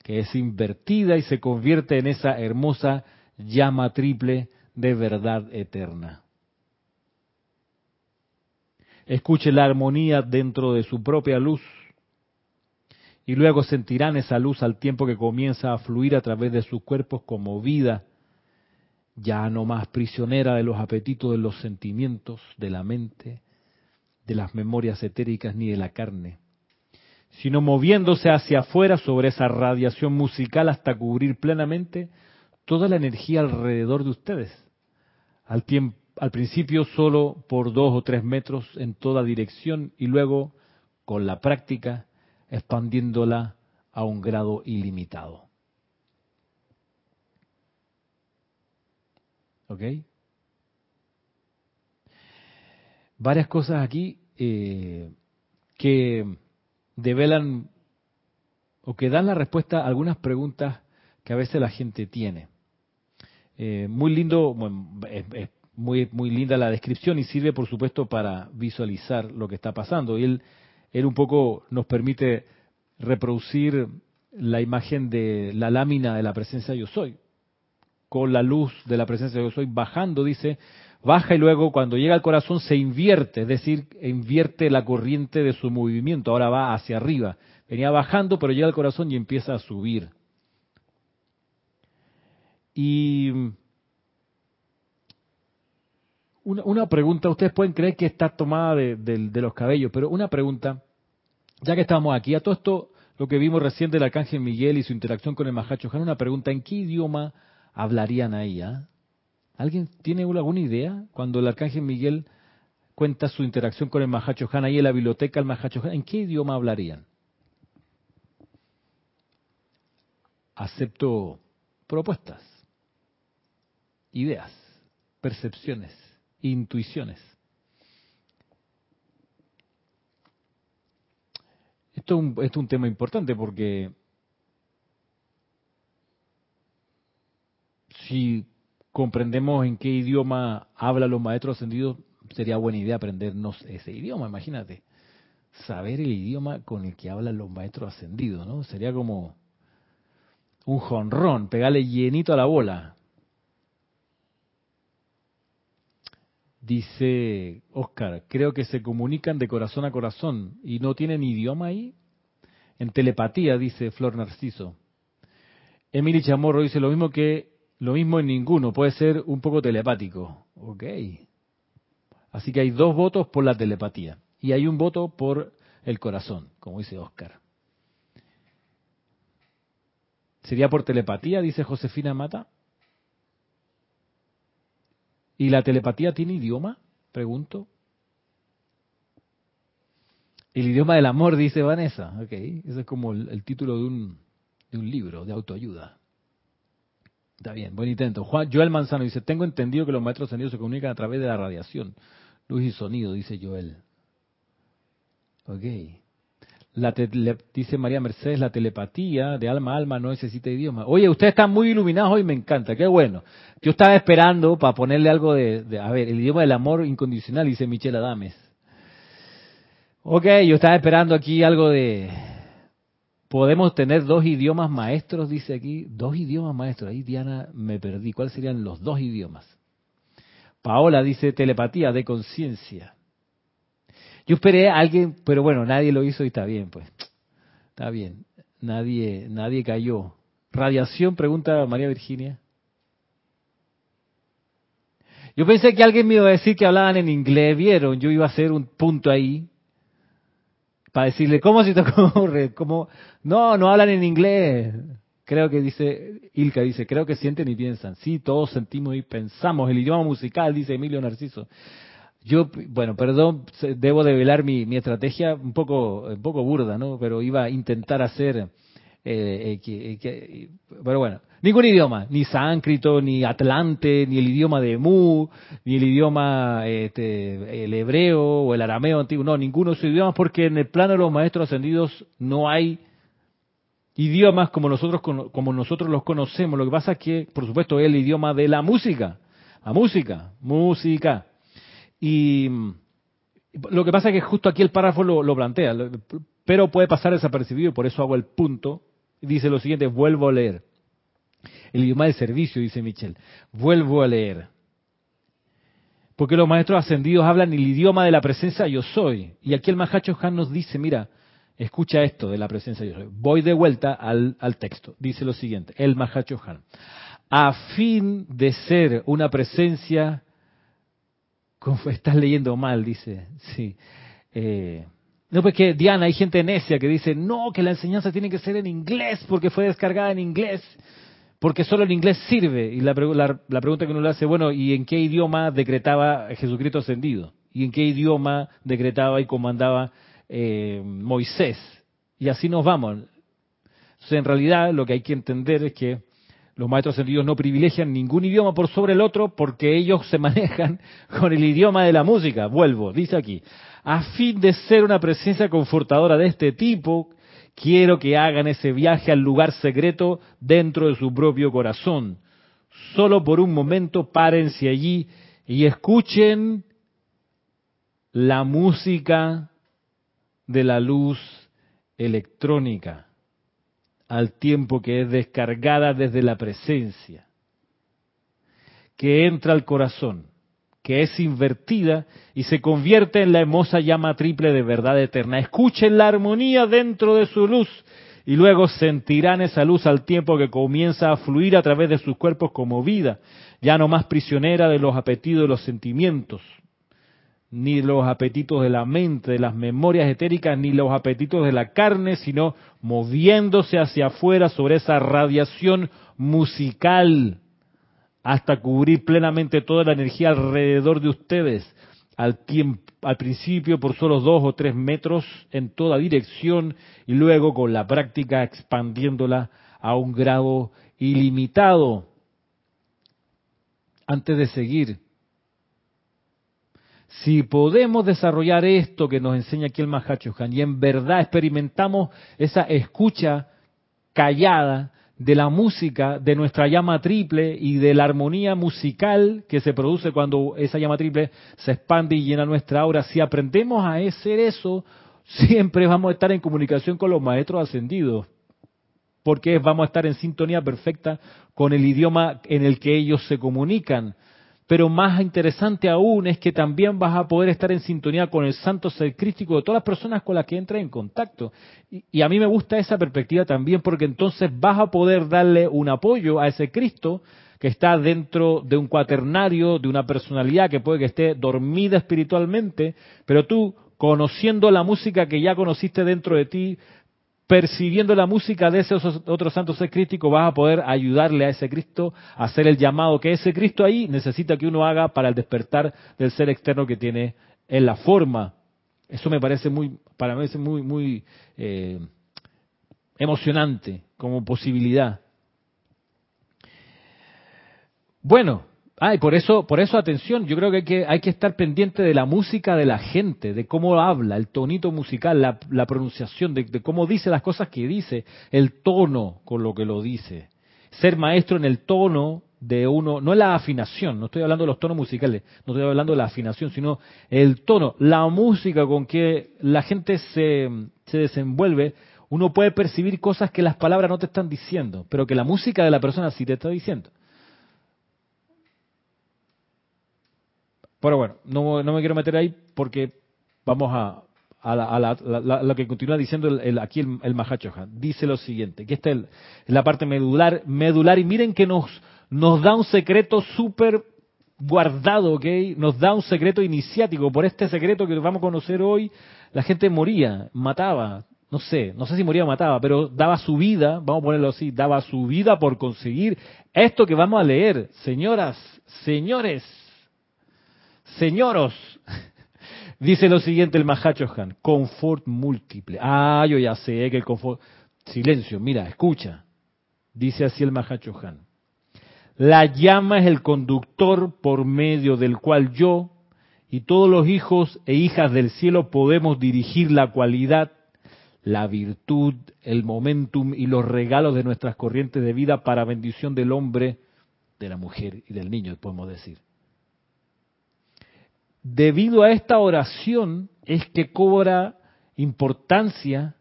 que es invertida y se convierte en esa hermosa llama triple de verdad eterna. Escuche la armonía dentro de su propia luz y luego sentirán esa luz al tiempo que comienza a fluir a través de sus cuerpos como vida, ya no más prisionera de los apetitos de los sentimientos, de la mente, de las memorias etéricas ni de la carne, sino moviéndose hacia afuera sobre esa radiación musical hasta cubrir plenamente toda la energía alrededor de ustedes. Al, al principio solo por dos o tres metros en toda dirección y luego, con la práctica, expandiéndola a un grado ilimitado. ¿Ok? Varias cosas aquí eh, que develan o que dan la respuesta a algunas preguntas que a veces la gente tiene. Eh, muy lindo, es, muy, muy linda la descripción y sirve, por supuesto, para visualizar lo que está pasando. Y él, él un poco nos permite reproducir la imagen de la lámina de la presencia yo soy, con la luz de la presencia yo soy bajando, dice, baja y luego cuando llega al corazón se invierte, es decir, invierte la corriente de su movimiento, ahora va hacia arriba. Venía bajando, pero llega al corazón y empieza a subir. Y una, pregunta, ustedes pueden creer que está tomada de, los cabellos, pero una pregunta, ya que estamos aquí, a todo esto, lo que vimos recién del Arcángel Miguel y su interacción con el Mahacho una pregunta, ¿en qué idioma hablarían ahí? Ah? ¿Alguien tiene alguna idea? Cuando el Arcángel Miguel cuenta su interacción con el Mahacho ahí en la biblioteca del Mahacho ¿en qué idioma hablarían? Acepto propuestas ideas, percepciones, intuiciones. Esto es un, tema importante porque si comprendemos en qué idioma hablan los maestros ascendidos, sería buena idea aprendernos ese idioma, imagínate. Saber el idioma con el que hablan los maestros ascendidos, ¿no? Sería como un jonrón, pegarle llenito a la bola. Dice Oscar, creo que se comunican de corazón a corazón y no tienen idioma ahí. En telepatía, dice Flor Narciso. Emily Chamorro dice lo mismo que lo mismo en ninguno, puede ser un poco telepático. Ok. Así que hay dos votos por la telepatía y hay un voto por el corazón, como dice Oscar. ¿Sería por telepatía, dice Josefina Mata? ¿Y la telepatía tiene idioma? Pregunto. El idioma del amor, dice Vanessa. Ok, ese es como el, título de un, de un libro de autoayuda. Está bien, buen intento. Juan, Joel Manzano dice, tengo entendido que los maestros ascendidos se comunican a través de la radiación, luz y sonido, dice Joel. Ok. La dice María Mercedes, la telepatía de alma a alma no necesita idioma. Oye, usted está muy iluminado hoy, me encanta, qué bueno. Yo estaba esperando para ponerle algo de, a ver, el idioma del amor incondicional, dice Michelle Adames. Ok, yo estaba esperando aquí algo de, podemos tener dos idiomas maestros, dice aquí, dos idiomas maestros. Ahí Diana me perdí, ¿cuáles serían los dos idiomas? Paola dice telepatía de conciencia. Yo esperé a alguien, pero bueno, nadie lo hizo y está bien, pues. Está bien. Nadie, nadie cayó. Radiación, pregunta María Virginia. Yo pensé que alguien me iba a decir que hablaban en inglés, vieron, yo iba a hacer un punto ahí para decirle, ¿cómo se te ocurre? ¿Cómo? No, no hablan en inglés. Creo que dice, Ilka dice, creo que sienten y piensan. Sí, todos sentimos y pensamos. El idioma musical, dice Emilio Narciso. Yo, bueno, perdón, debo develar mi, mi estrategia un poco, un poco burda, ¿no? Pero iba a intentar hacer, eh, eh, eh pero bueno, ningún idioma, ni sánscrito, ni atlante, ni el idioma de Mu, ni el idioma, este, el hebreo o el arameo antiguo, no, ninguno de esos idiomas porque en el plano de los maestros ascendidos no hay idiomas como nosotros, como nosotros los conocemos. Lo que pasa es que, por supuesto, es el idioma de la música, la música, música. Y lo que pasa es que justo aquí el párrafo lo, plantea, pero puede pasar desapercibido, por eso hago el punto. Dice lo siguiente, vuelvo a leer. El idioma del servicio, dice Michel. Vuelvo a leer. Porque los maestros ascendidos hablan el idioma de la presencia yo soy. Y aquí el Mahacho Han nos dice, mira, Escucha esto de la presencia de Dios. Voy de vuelta al, texto. Dice lo siguiente, el Mahachohan. A fin de ser una presencia, como <laughs> estás leyendo mal, dice, sí. Eh, no, pues que Diana, hay gente necia que dice, no, que la enseñanza tiene que ser en inglés porque fue descargada en inglés, porque solo el inglés sirve. Y la, la pregunta que uno le hace, bueno, ¿y en qué idioma decretaba Jesucristo ascendido? ¿Y en qué idioma decretaba y comandaba eh, Moisés. Y así nos vamos. Entonces, en realidad, lo que hay que entender es que los maestros ascendidos no privilegian ningún idioma por sobre el otro porque ellos se manejan <laughs> con el idioma de la música. Vuelvo, dice aquí. A fin de ser una presencia confortadora de este tipo, quiero que hagan ese viaje al lugar secreto dentro de su propio corazón. Solo por un momento párense allí y escuchen la música de la luz electrónica al tiempo que es descargada desde la presencia, que entra al corazón, que es invertida y se convierte en la hermosa llama triple de verdad eterna. Escuchen la armonía dentro de su luz y luego sentirán esa luz al tiempo que comienza a fluir a través de sus cuerpos como vida, ya no más prisionera de los apetitos y los sentimientos, ni los apetitos de la mente, de las memorias etéricas, ni los apetitos de la carne, sino moviéndose hacia afuera sobre esa radiación musical hasta cubrir plenamente toda la energía alrededor de ustedes, al, tiempo, al principio por solo dos o tres metros en toda dirección y luego con la práctica expandiéndola a un grado ilimitado. Antes de seguir, si podemos desarrollar esto que nos enseña aquí el Mahachohan y en verdad experimentamos esa escucha callada de la música, de nuestra llama triple y de la armonía musical que se produce cuando esa llama triple se expande y llena nuestra aura, si aprendemos a hacer eso, siempre vamos a estar en comunicación con los maestros ascendidos, porque vamos a estar en sintonía perfecta con el idioma en el que ellos se comunican. Pero más interesante aún es que también vas a poder estar en sintonía con el santo ser crístico de todas las personas con las que entres en contacto. Y, a mí me gusta esa perspectiva también porque entonces vas a poder darle un apoyo a ese Cristo que está dentro de un cuaternario, de una personalidad que puede que esté dormida espiritualmente, pero tú conociendo la música que ya conociste dentro de ti, percibiendo la música de ese otro santo ser crístico, vas a poder ayudarle a ese Cristo a hacer el llamado que ese Cristo ahí necesita que uno haga para el despertar del ser externo que tiene en la forma. Eso me parece muy, para mí es muy, muy eh, emocionante como posibilidad. Bueno, Ah, y por eso, por eso atención, yo creo que hay que, hay que estar pendiente de la música de la gente, de cómo habla, el tonito musical, la, pronunciación, de, cómo dice las cosas que dice, el tono con lo que lo dice. Ser maestro en el tono de uno, no es la afinación, no estoy hablando de los tonos musicales, no estoy hablando de la afinación, sino el tono, la música con que la gente se, se desenvuelve, uno puede percibir cosas que las palabras no te están diciendo, pero que la música de la persona sí te está diciendo. Pero bueno, no, me quiero meter ahí porque vamos a, a, lo que continúa diciendo el, aquí el, el Dice lo siguiente, que esta es la parte medular, medular y miren que nos, nos da un secreto súper guardado, ¿ok? Nos da un secreto iniciático. Por este secreto que vamos a conocer hoy, la gente moría, mataba, no sé, no sé si moría o mataba, pero daba su vida, vamos a ponerlo así, daba su vida por conseguir esto que vamos a leer. Señoras, señores, Señoros, <laughs> dice lo siguiente el Mahachohan, confort múltiple. Ah, yo ya sé que el confort... Silencio, mira, escucha. Dice así el Mahachohan. La llama es el conductor por medio del cual yo y todos los hijos e hijas del cielo podemos dirigir la cualidad, la virtud, el momentum y los regalos de nuestras corrientes de vida para bendición del hombre, de la mujer y del niño, podemos decir. Debido a esta oración es que cobra importancia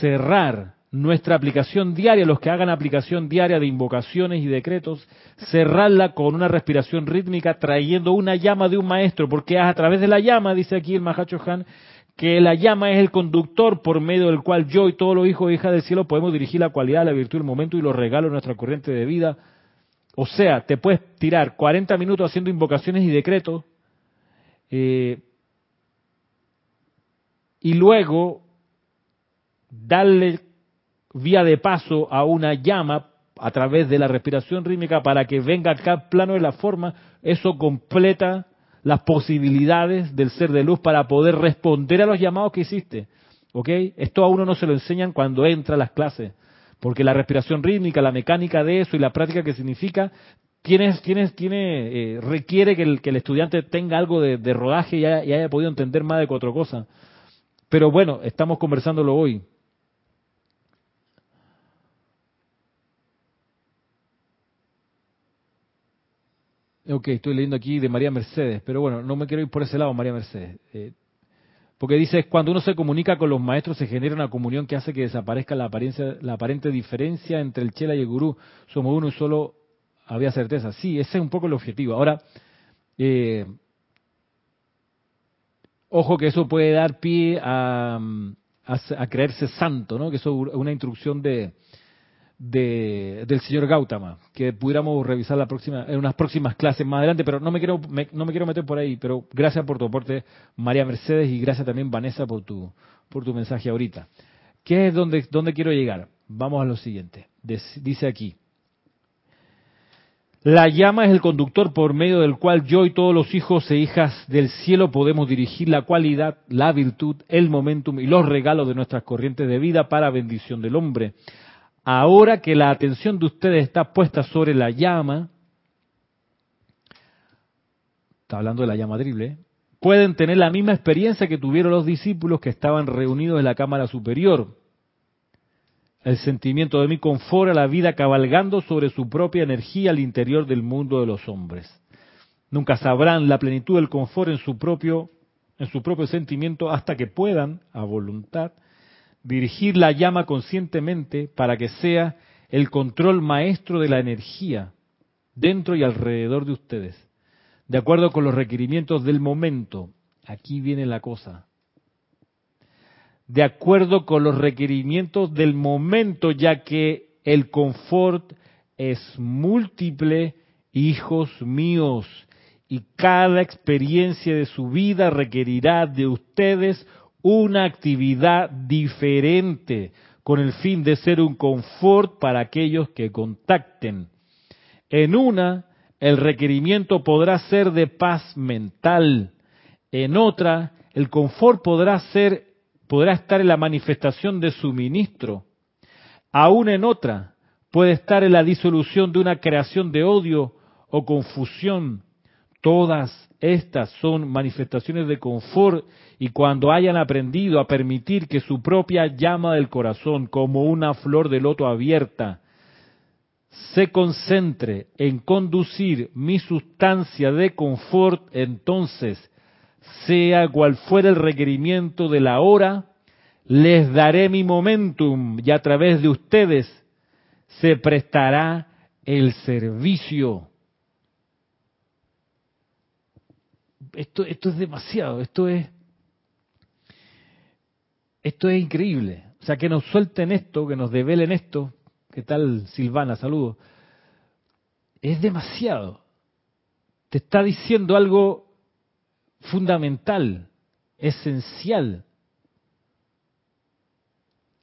cerrar nuestra aplicación diaria, los que hagan aplicación diaria de invocaciones y decretos, cerrarla con una respiración rítmica trayendo una llama de un maestro, porque a través de la llama, dice aquí el Mahacho Han, que la llama es el conductor por medio del cual yo y todos los hijos e hijas del cielo podemos dirigir la cualidad, la virtud, el momento y los regalos de nuestra corriente de vida. O sea, te puedes tirar 40 minutos haciendo invocaciones y decretos eh, y luego darle vía de paso a una llama a través de la respiración rítmica para que venga acá plano de la forma, eso completa las posibilidades del ser de luz para poder responder a los llamados que hiciste. ¿Ok? Esto a uno no se lo enseñan cuando entra a las clases, porque la respiración rítmica, la mecánica de eso y la práctica que significa, tiene, tiene, tiene, eh, requiere que el, que el, estudiante tenga algo de, rodaje y haya, y haya, podido entender más de cuatro cosas. Pero bueno, estamos conversándolo hoy. Ok, estoy leyendo aquí de María Mercedes, pero bueno, no me quiero ir por ese lado, María Mercedes. Eh, porque dice, cuando uno se comunica con los maestros se genera una comunión que hace que desaparezca la, apariencia, la aparente diferencia entre el chela y el gurú. Somos uno y solo había certeza. Sí, ese es un poco el objetivo. Ahora, eh, ojo que eso puede dar pie a, creerse santo, ¿no? Que eso es una instrucción de, del señor Gautama, que pudiéramos revisar la próxima, en unas próximas clases más adelante, pero no me quiero, me, no me quiero meter por ahí, pero gracias por tu aporte, María Mercedes, y gracias también, Vanessa, por tu, por tu mensaje ahorita. ¿Qué es donde, donde quiero llegar? Vamos a lo siguiente. Dice aquí. La llama es el conductor por medio del cual yo y todos los hijos e hijas del cielo podemos dirigir la cualidad, la virtud, el momentum y los regalos de nuestras corrientes de vida para bendición del hombre ahora que la atención de ustedes está puesta sobre la llama, está hablando de la llama drible, pueden tener la misma experiencia que tuvieron los discípulos que estaban reunidos en la cámara superior. El sentimiento de mi confort a la vida cabalgando sobre su propia energía al interior del mundo de los hombres. Nunca sabrán la plenitud del confort en su propio, en su propio sentimiento hasta que puedan, a voluntad, dirigir la llama conscientemente para que sea el control maestro de la energía dentro y alrededor de ustedes, de acuerdo con los requerimientos del momento. Aquí viene la cosa. De acuerdo con los requerimientos del momento, ya que el confort es múltiple, hijos míos, y cada experiencia de su vida requerirá de ustedes una actividad diferente con el fin de ser un confort para aquellos que contacten. En una, el requerimiento podrá ser de paz mental. En otra, el confort podrá ser podrá estar en la manifestación de suministro. Aún en otra, puede estar en la disolución de una creación de odio o confusión. Todas estas son manifestaciones de confort y cuando hayan aprendido a permitir que su propia llama del corazón, como una flor de loto abierta, se concentre en conducir mi sustancia de confort, entonces, sea cual fuera el requerimiento de la hora, les daré mi momentum y a través de ustedes se prestará el servicio. esto, esto es demasiado, esto es, esto es increíble. O sea, que nos suelten esto, que nos develen esto. ¿Qué tal, Silvana? Saludos. Es demasiado. Te está diciendo algo fundamental, esencial.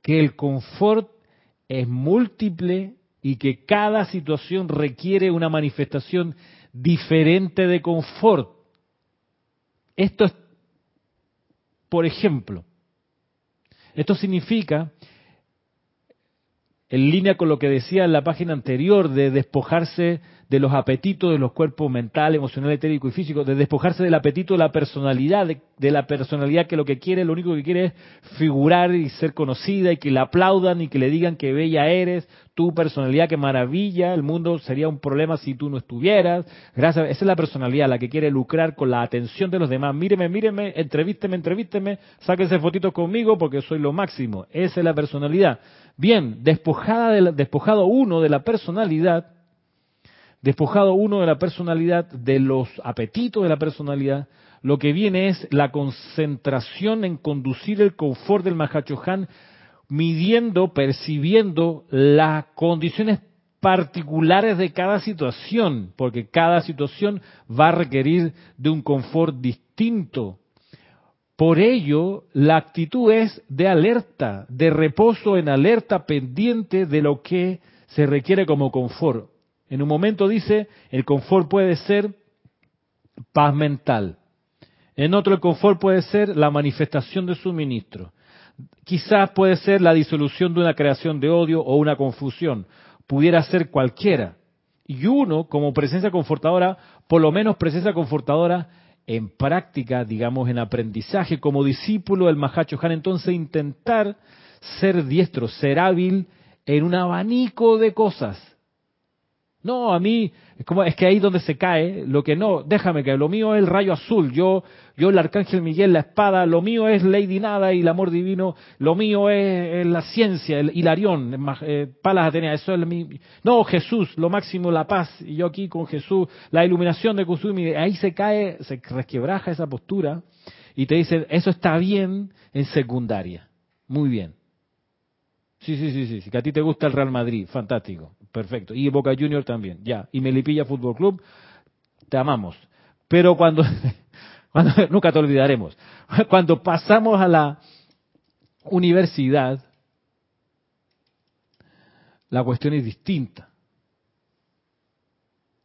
Que el confort es múltiple y que cada situación requiere una manifestación diferente de confort. Esto es, por ejemplo, esto significa, en línea con lo que decía en la página anterior, de despojarse de los apetitos de los cuerpos mental, emocional, etérico y físico, de despojarse del apetito de la personalidad, de, la personalidad que lo que quiere, lo único que quiere es figurar y ser conocida y que la aplaudan y que le digan que bella eres, tu personalidad que maravilla, el mundo sería un problema si tú no estuvieras. Gracias, esa es la personalidad, la que quiere lucrar con la atención de los demás. Míreme, míreme, entrevísteme, entrevísteme, sáquense fotitos conmigo porque soy lo máximo. Esa es la personalidad. Bien, despojada de la, despojado uno de la personalidad, Despojado uno de la personalidad, de los apetitos de la personalidad, lo que viene es la concentración en conducir el confort del Mahachohan, midiendo, percibiendo las condiciones particulares de cada situación, porque cada situación va a requerir de un confort distinto. Por ello, la actitud es de alerta, de reposo en alerta pendiente de lo que se requiere como confort. En un momento dice, el confort puede ser paz mental. En otro, el confort puede ser la manifestación de suministro. Quizás puede ser la disolución de una creación de odio o una confusión pudiera ser cualquiera. Y uno, como presencia confortadora, por lo menos presencia confortadora en práctica, digamos, en aprendizaje, como discípulo del Mahacho Han, entonces intentar ser diestro, ser hábil en un abanico de cosas. No, a mí como es que ahí donde se cae, lo que no, déjame que lo mío es el rayo azul, yo yo el arcángel Miguel la espada, lo mío es Lady Nada y el amor divino, lo mío es, la ciencia, el Hilarión, eh, Palas Atenea, eso es mi no, Jesús, lo máximo la paz y yo aquí con Jesús, la iluminación de Kusumi, ahí se cae, se resquebraja esa postura y te dice, eso está bien en secundaria. Muy bien. Sí, sí, sí, sí, que a ti te gusta el Real Madrid, fantástico. Perfecto. Y Boca Junior también, ya. Y Melipilla Fútbol Club, te amamos. Pero cuando, <laughs> cuando, nunca te olvidaremos, <laughs> cuando pasamos a la universidad, la cuestión es distinta.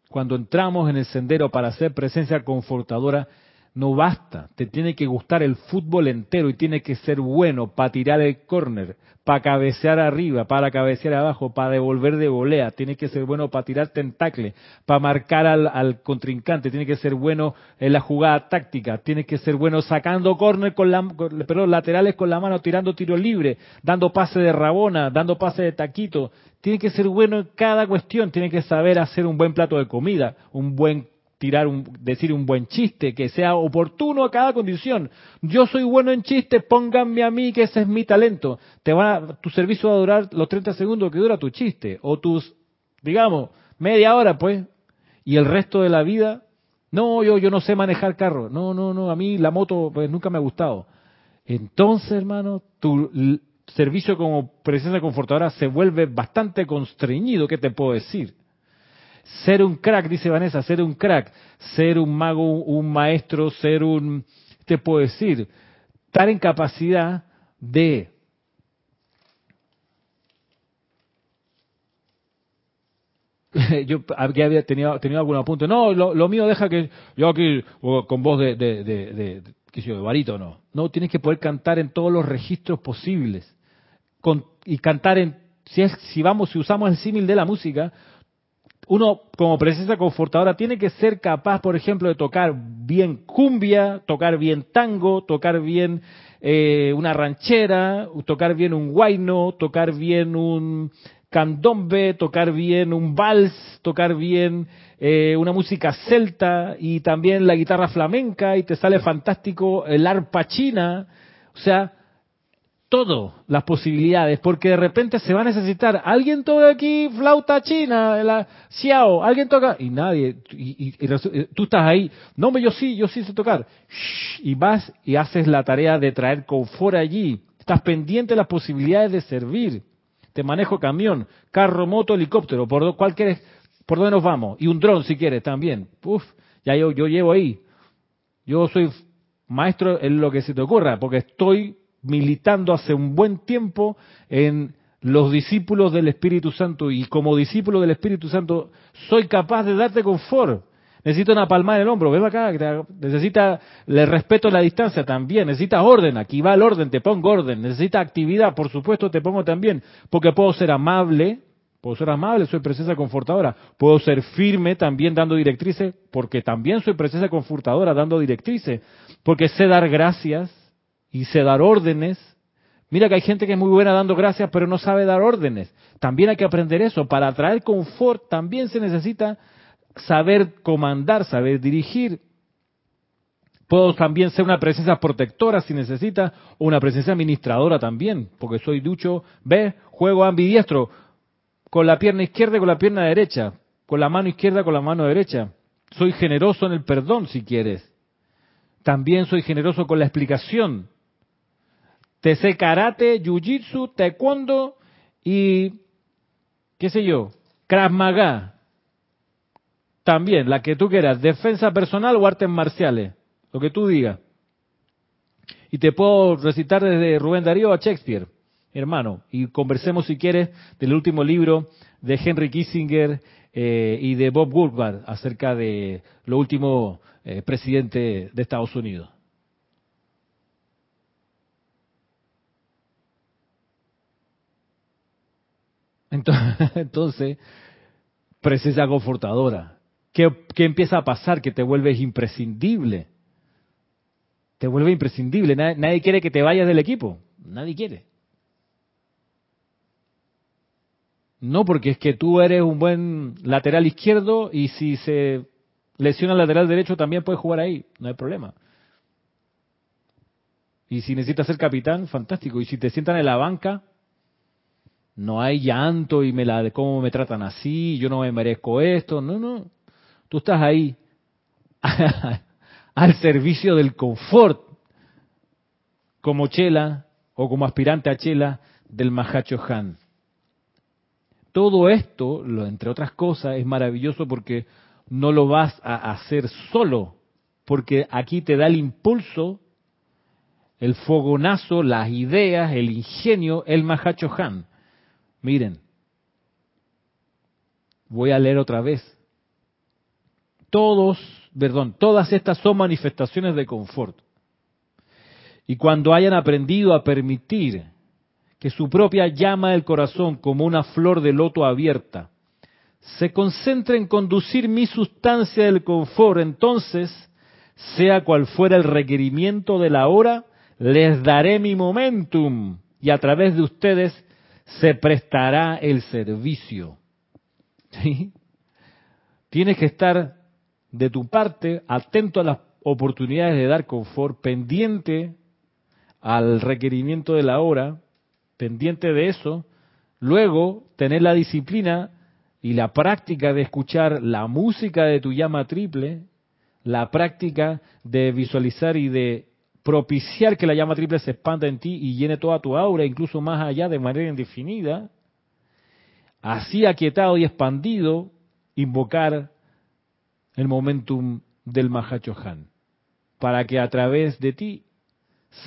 Cuando entramos en el sendero para hacer presencia confortadora, no basta, te tiene que gustar el fútbol entero y tiene que ser bueno para tirar el córner, para cabecear arriba, para cabecear abajo, para devolver de volea, tiene que ser bueno para tirar tentacle, para marcar al, contrincante, tiene que ser bueno en la jugada táctica, tiene que ser bueno sacando córner con la, perdón, laterales con la mano, tirando tiro libre, dando pase de rabona, dando pase de taquito, tiene que ser bueno en cada cuestión, tiene que saber hacer un buen plato de comida, un buen tirar un, decir un buen chiste, que sea oportuno a cada condición. Yo soy bueno en chistes, pónganme a mí que ese es mi talento. Te va, tu servicio va a durar los 30 segundos que dura tu chiste, o tus, digamos, media hora, pues, y el resto de la vida, no, yo, yo no sé manejar carro, no, no, no, a mí la moto pues nunca me ha gustado. Entonces, hermano, tu servicio como presencia confortadora se vuelve bastante constreñido, ¿qué te puedo decir? Ser un crack, dice Vanessa, ser un crack, ser un mago, un maestro, ser un, te puedo decir, estar en capacidad de <laughs> yo había tenido, tenido algún apunte. No, lo, mío deja que yo aquí con voz de, de, de, de, qué sé yo, de barito, no. No, tienes que poder cantar en todos los registros posibles. Con, y cantar en, si, es, si vamos, si usamos el símil de la música, uno como presencia confortadora tiene que ser capaz, por ejemplo, de tocar bien cumbia, tocar bien tango, tocar bien eh, una ranchera, tocar bien un guayno, tocar bien un candombe, tocar bien un vals, tocar bien eh, una música celta y también la guitarra flamenca y te sale fantástico el arpa china. O sea, todo las posibilidades, porque de repente se va a necesitar, alguien toca aquí flauta china, la xiao, alguien toca, y nadie, y, eh, tú estás ahí, no, yo sí, yo sí sé tocar, y vas y haces la tarea de traer confort allí, estás pendiente de las posibilidades de servir, te manejo camión, carro, moto, helicóptero, por cuál quieres, por dónde nos vamos, y un dron si quieres también, uf, ya yo, yo llevo ahí, yo soy maestro en lo que se te ocurra, porque estoy militando hace un buen tiempo en los discípulos del Espíritu Santo. Y como discípulo del Espíritu Santo soy capaz de darte confort. Necesito una palma en el hombro, ven acá, necesita, le respeto la distancia también, necesitas orden, aquí va el orden, te pongo orden, necesita actividad, por supuesto te pongo también, porque puedo ser amable, puedo ser amable, soy presencia confortadora, puedo ser firme también dando directrices, porque también soy presencia confortadora dando directrices, porque sé dar gracias, y sé dar órdenes. Mira que hay gente que es muy buena dando gracias, pero no sabe dar órdenes. También hay que aprender eso. Para traer confort también se necesita saber comandar, saber dirigir. Puedo también ser una presencia protectora si necesita, o una presencia administradora también, porque soy ducho, ve, juego ambidiestro, con la pierna izquierda y con la pierna derecha. con la mano izquierda, con la mano derecha. Soy generoso en el perdón, si quieres. También soy generoso con la explicación. Sé karate, jiu-jitsu, taekwondo y, qué sé yo, Krav Maga. También, la que tú quieras, defensa personal o artes marciales, lo que tú digas. Y te puedo recitar desde Rubén Darío a Shakespeare, hermano. Y conversemos, si quieres, del último libro de Henry Kissinger eh, y de Bob Woodward acerca de lo último eh, presidente de Estados Unidos. <laughs> Entonces, presencia confortadora. ¿Qué, ¿Qué, empieza a pasar? Que te vuelves imprescindible. Te vuelve imprescindible. Nadie, nadie quiere que te vayas del equipo. Nadie quiere. No, porque es que tú eres un buen lateral izquierdo y si se lesiona el lateral derecho también puedes jugar ahí, no hay problema. Y si necesitas ser capitán, fantástico. Y si te sientan en la banca, no hay llanto y me la de cómo me tratan así, yo no me merezco esto. No, no. Tú estás ahí <laughs> al servicio del confort, como chela o como aspirante a chela del Mahacho Han. Todo esto, entre otras cosas, es maravilloso porque no lo vas a hacer solo, porque aquí te da el impulso, el fogonazo, las ideas, el ingenio, el Mahacho Han. Miren, voy a leer otra vez. Todos, perdón, todas estas son manifestaciones de confort. Y cuando hayan aprendido a permitir que su propia llama del corazón, como una flor de loto abierta, se concentre en conducir mi sustancia del confort, entonces, sea cual fuera el requerimiento de la hora, les daré mi momentum y a través de ustedes se prestará el servicio. Tienes que estar de tu parte atento a las oportunidades de dar confort, pendiente al requerimiento de la hora, pendiente de eso, luego tener la disciplina y la práctica de escuchar la música de tu llama triple, la práctica de visualizar y de propiciar que la llama triple se expanda en ti y llene toda tu aura, incluso más allá de manera indefinida, así aquietado y expandido, invocar el momentum del Mahachohan, para que a través de ti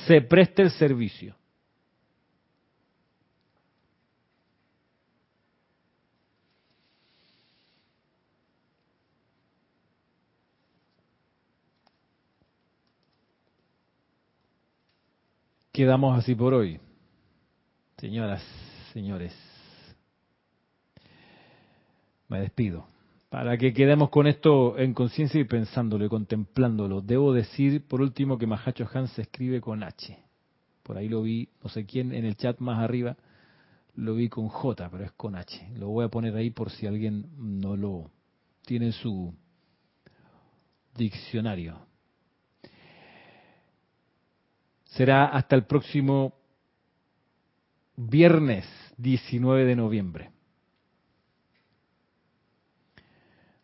se preste el servicio. Quedamos así por hoy. Señoras, señores, me despido. Para que quedemos con esto en conciencia y pensándolo y contemplándolo, debo decir por último que Mahacho Han se escribe con H. Por ahí lo vi, no sé quién, en el chat más arriba, lo vi con J, pero es con H. Lo voy a poner ahí por si alguien no lo tiene en su diccionario será hasta el próximo viernes 19 de noviembre.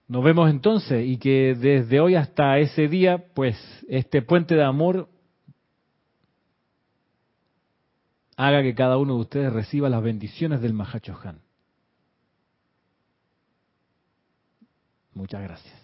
Nos vemos entonces y que desde hoy hasta ese día, pues este puente de amor haga que cada uno de ustedes reciba las bendiciones del Mahachohan. Muchas gracias.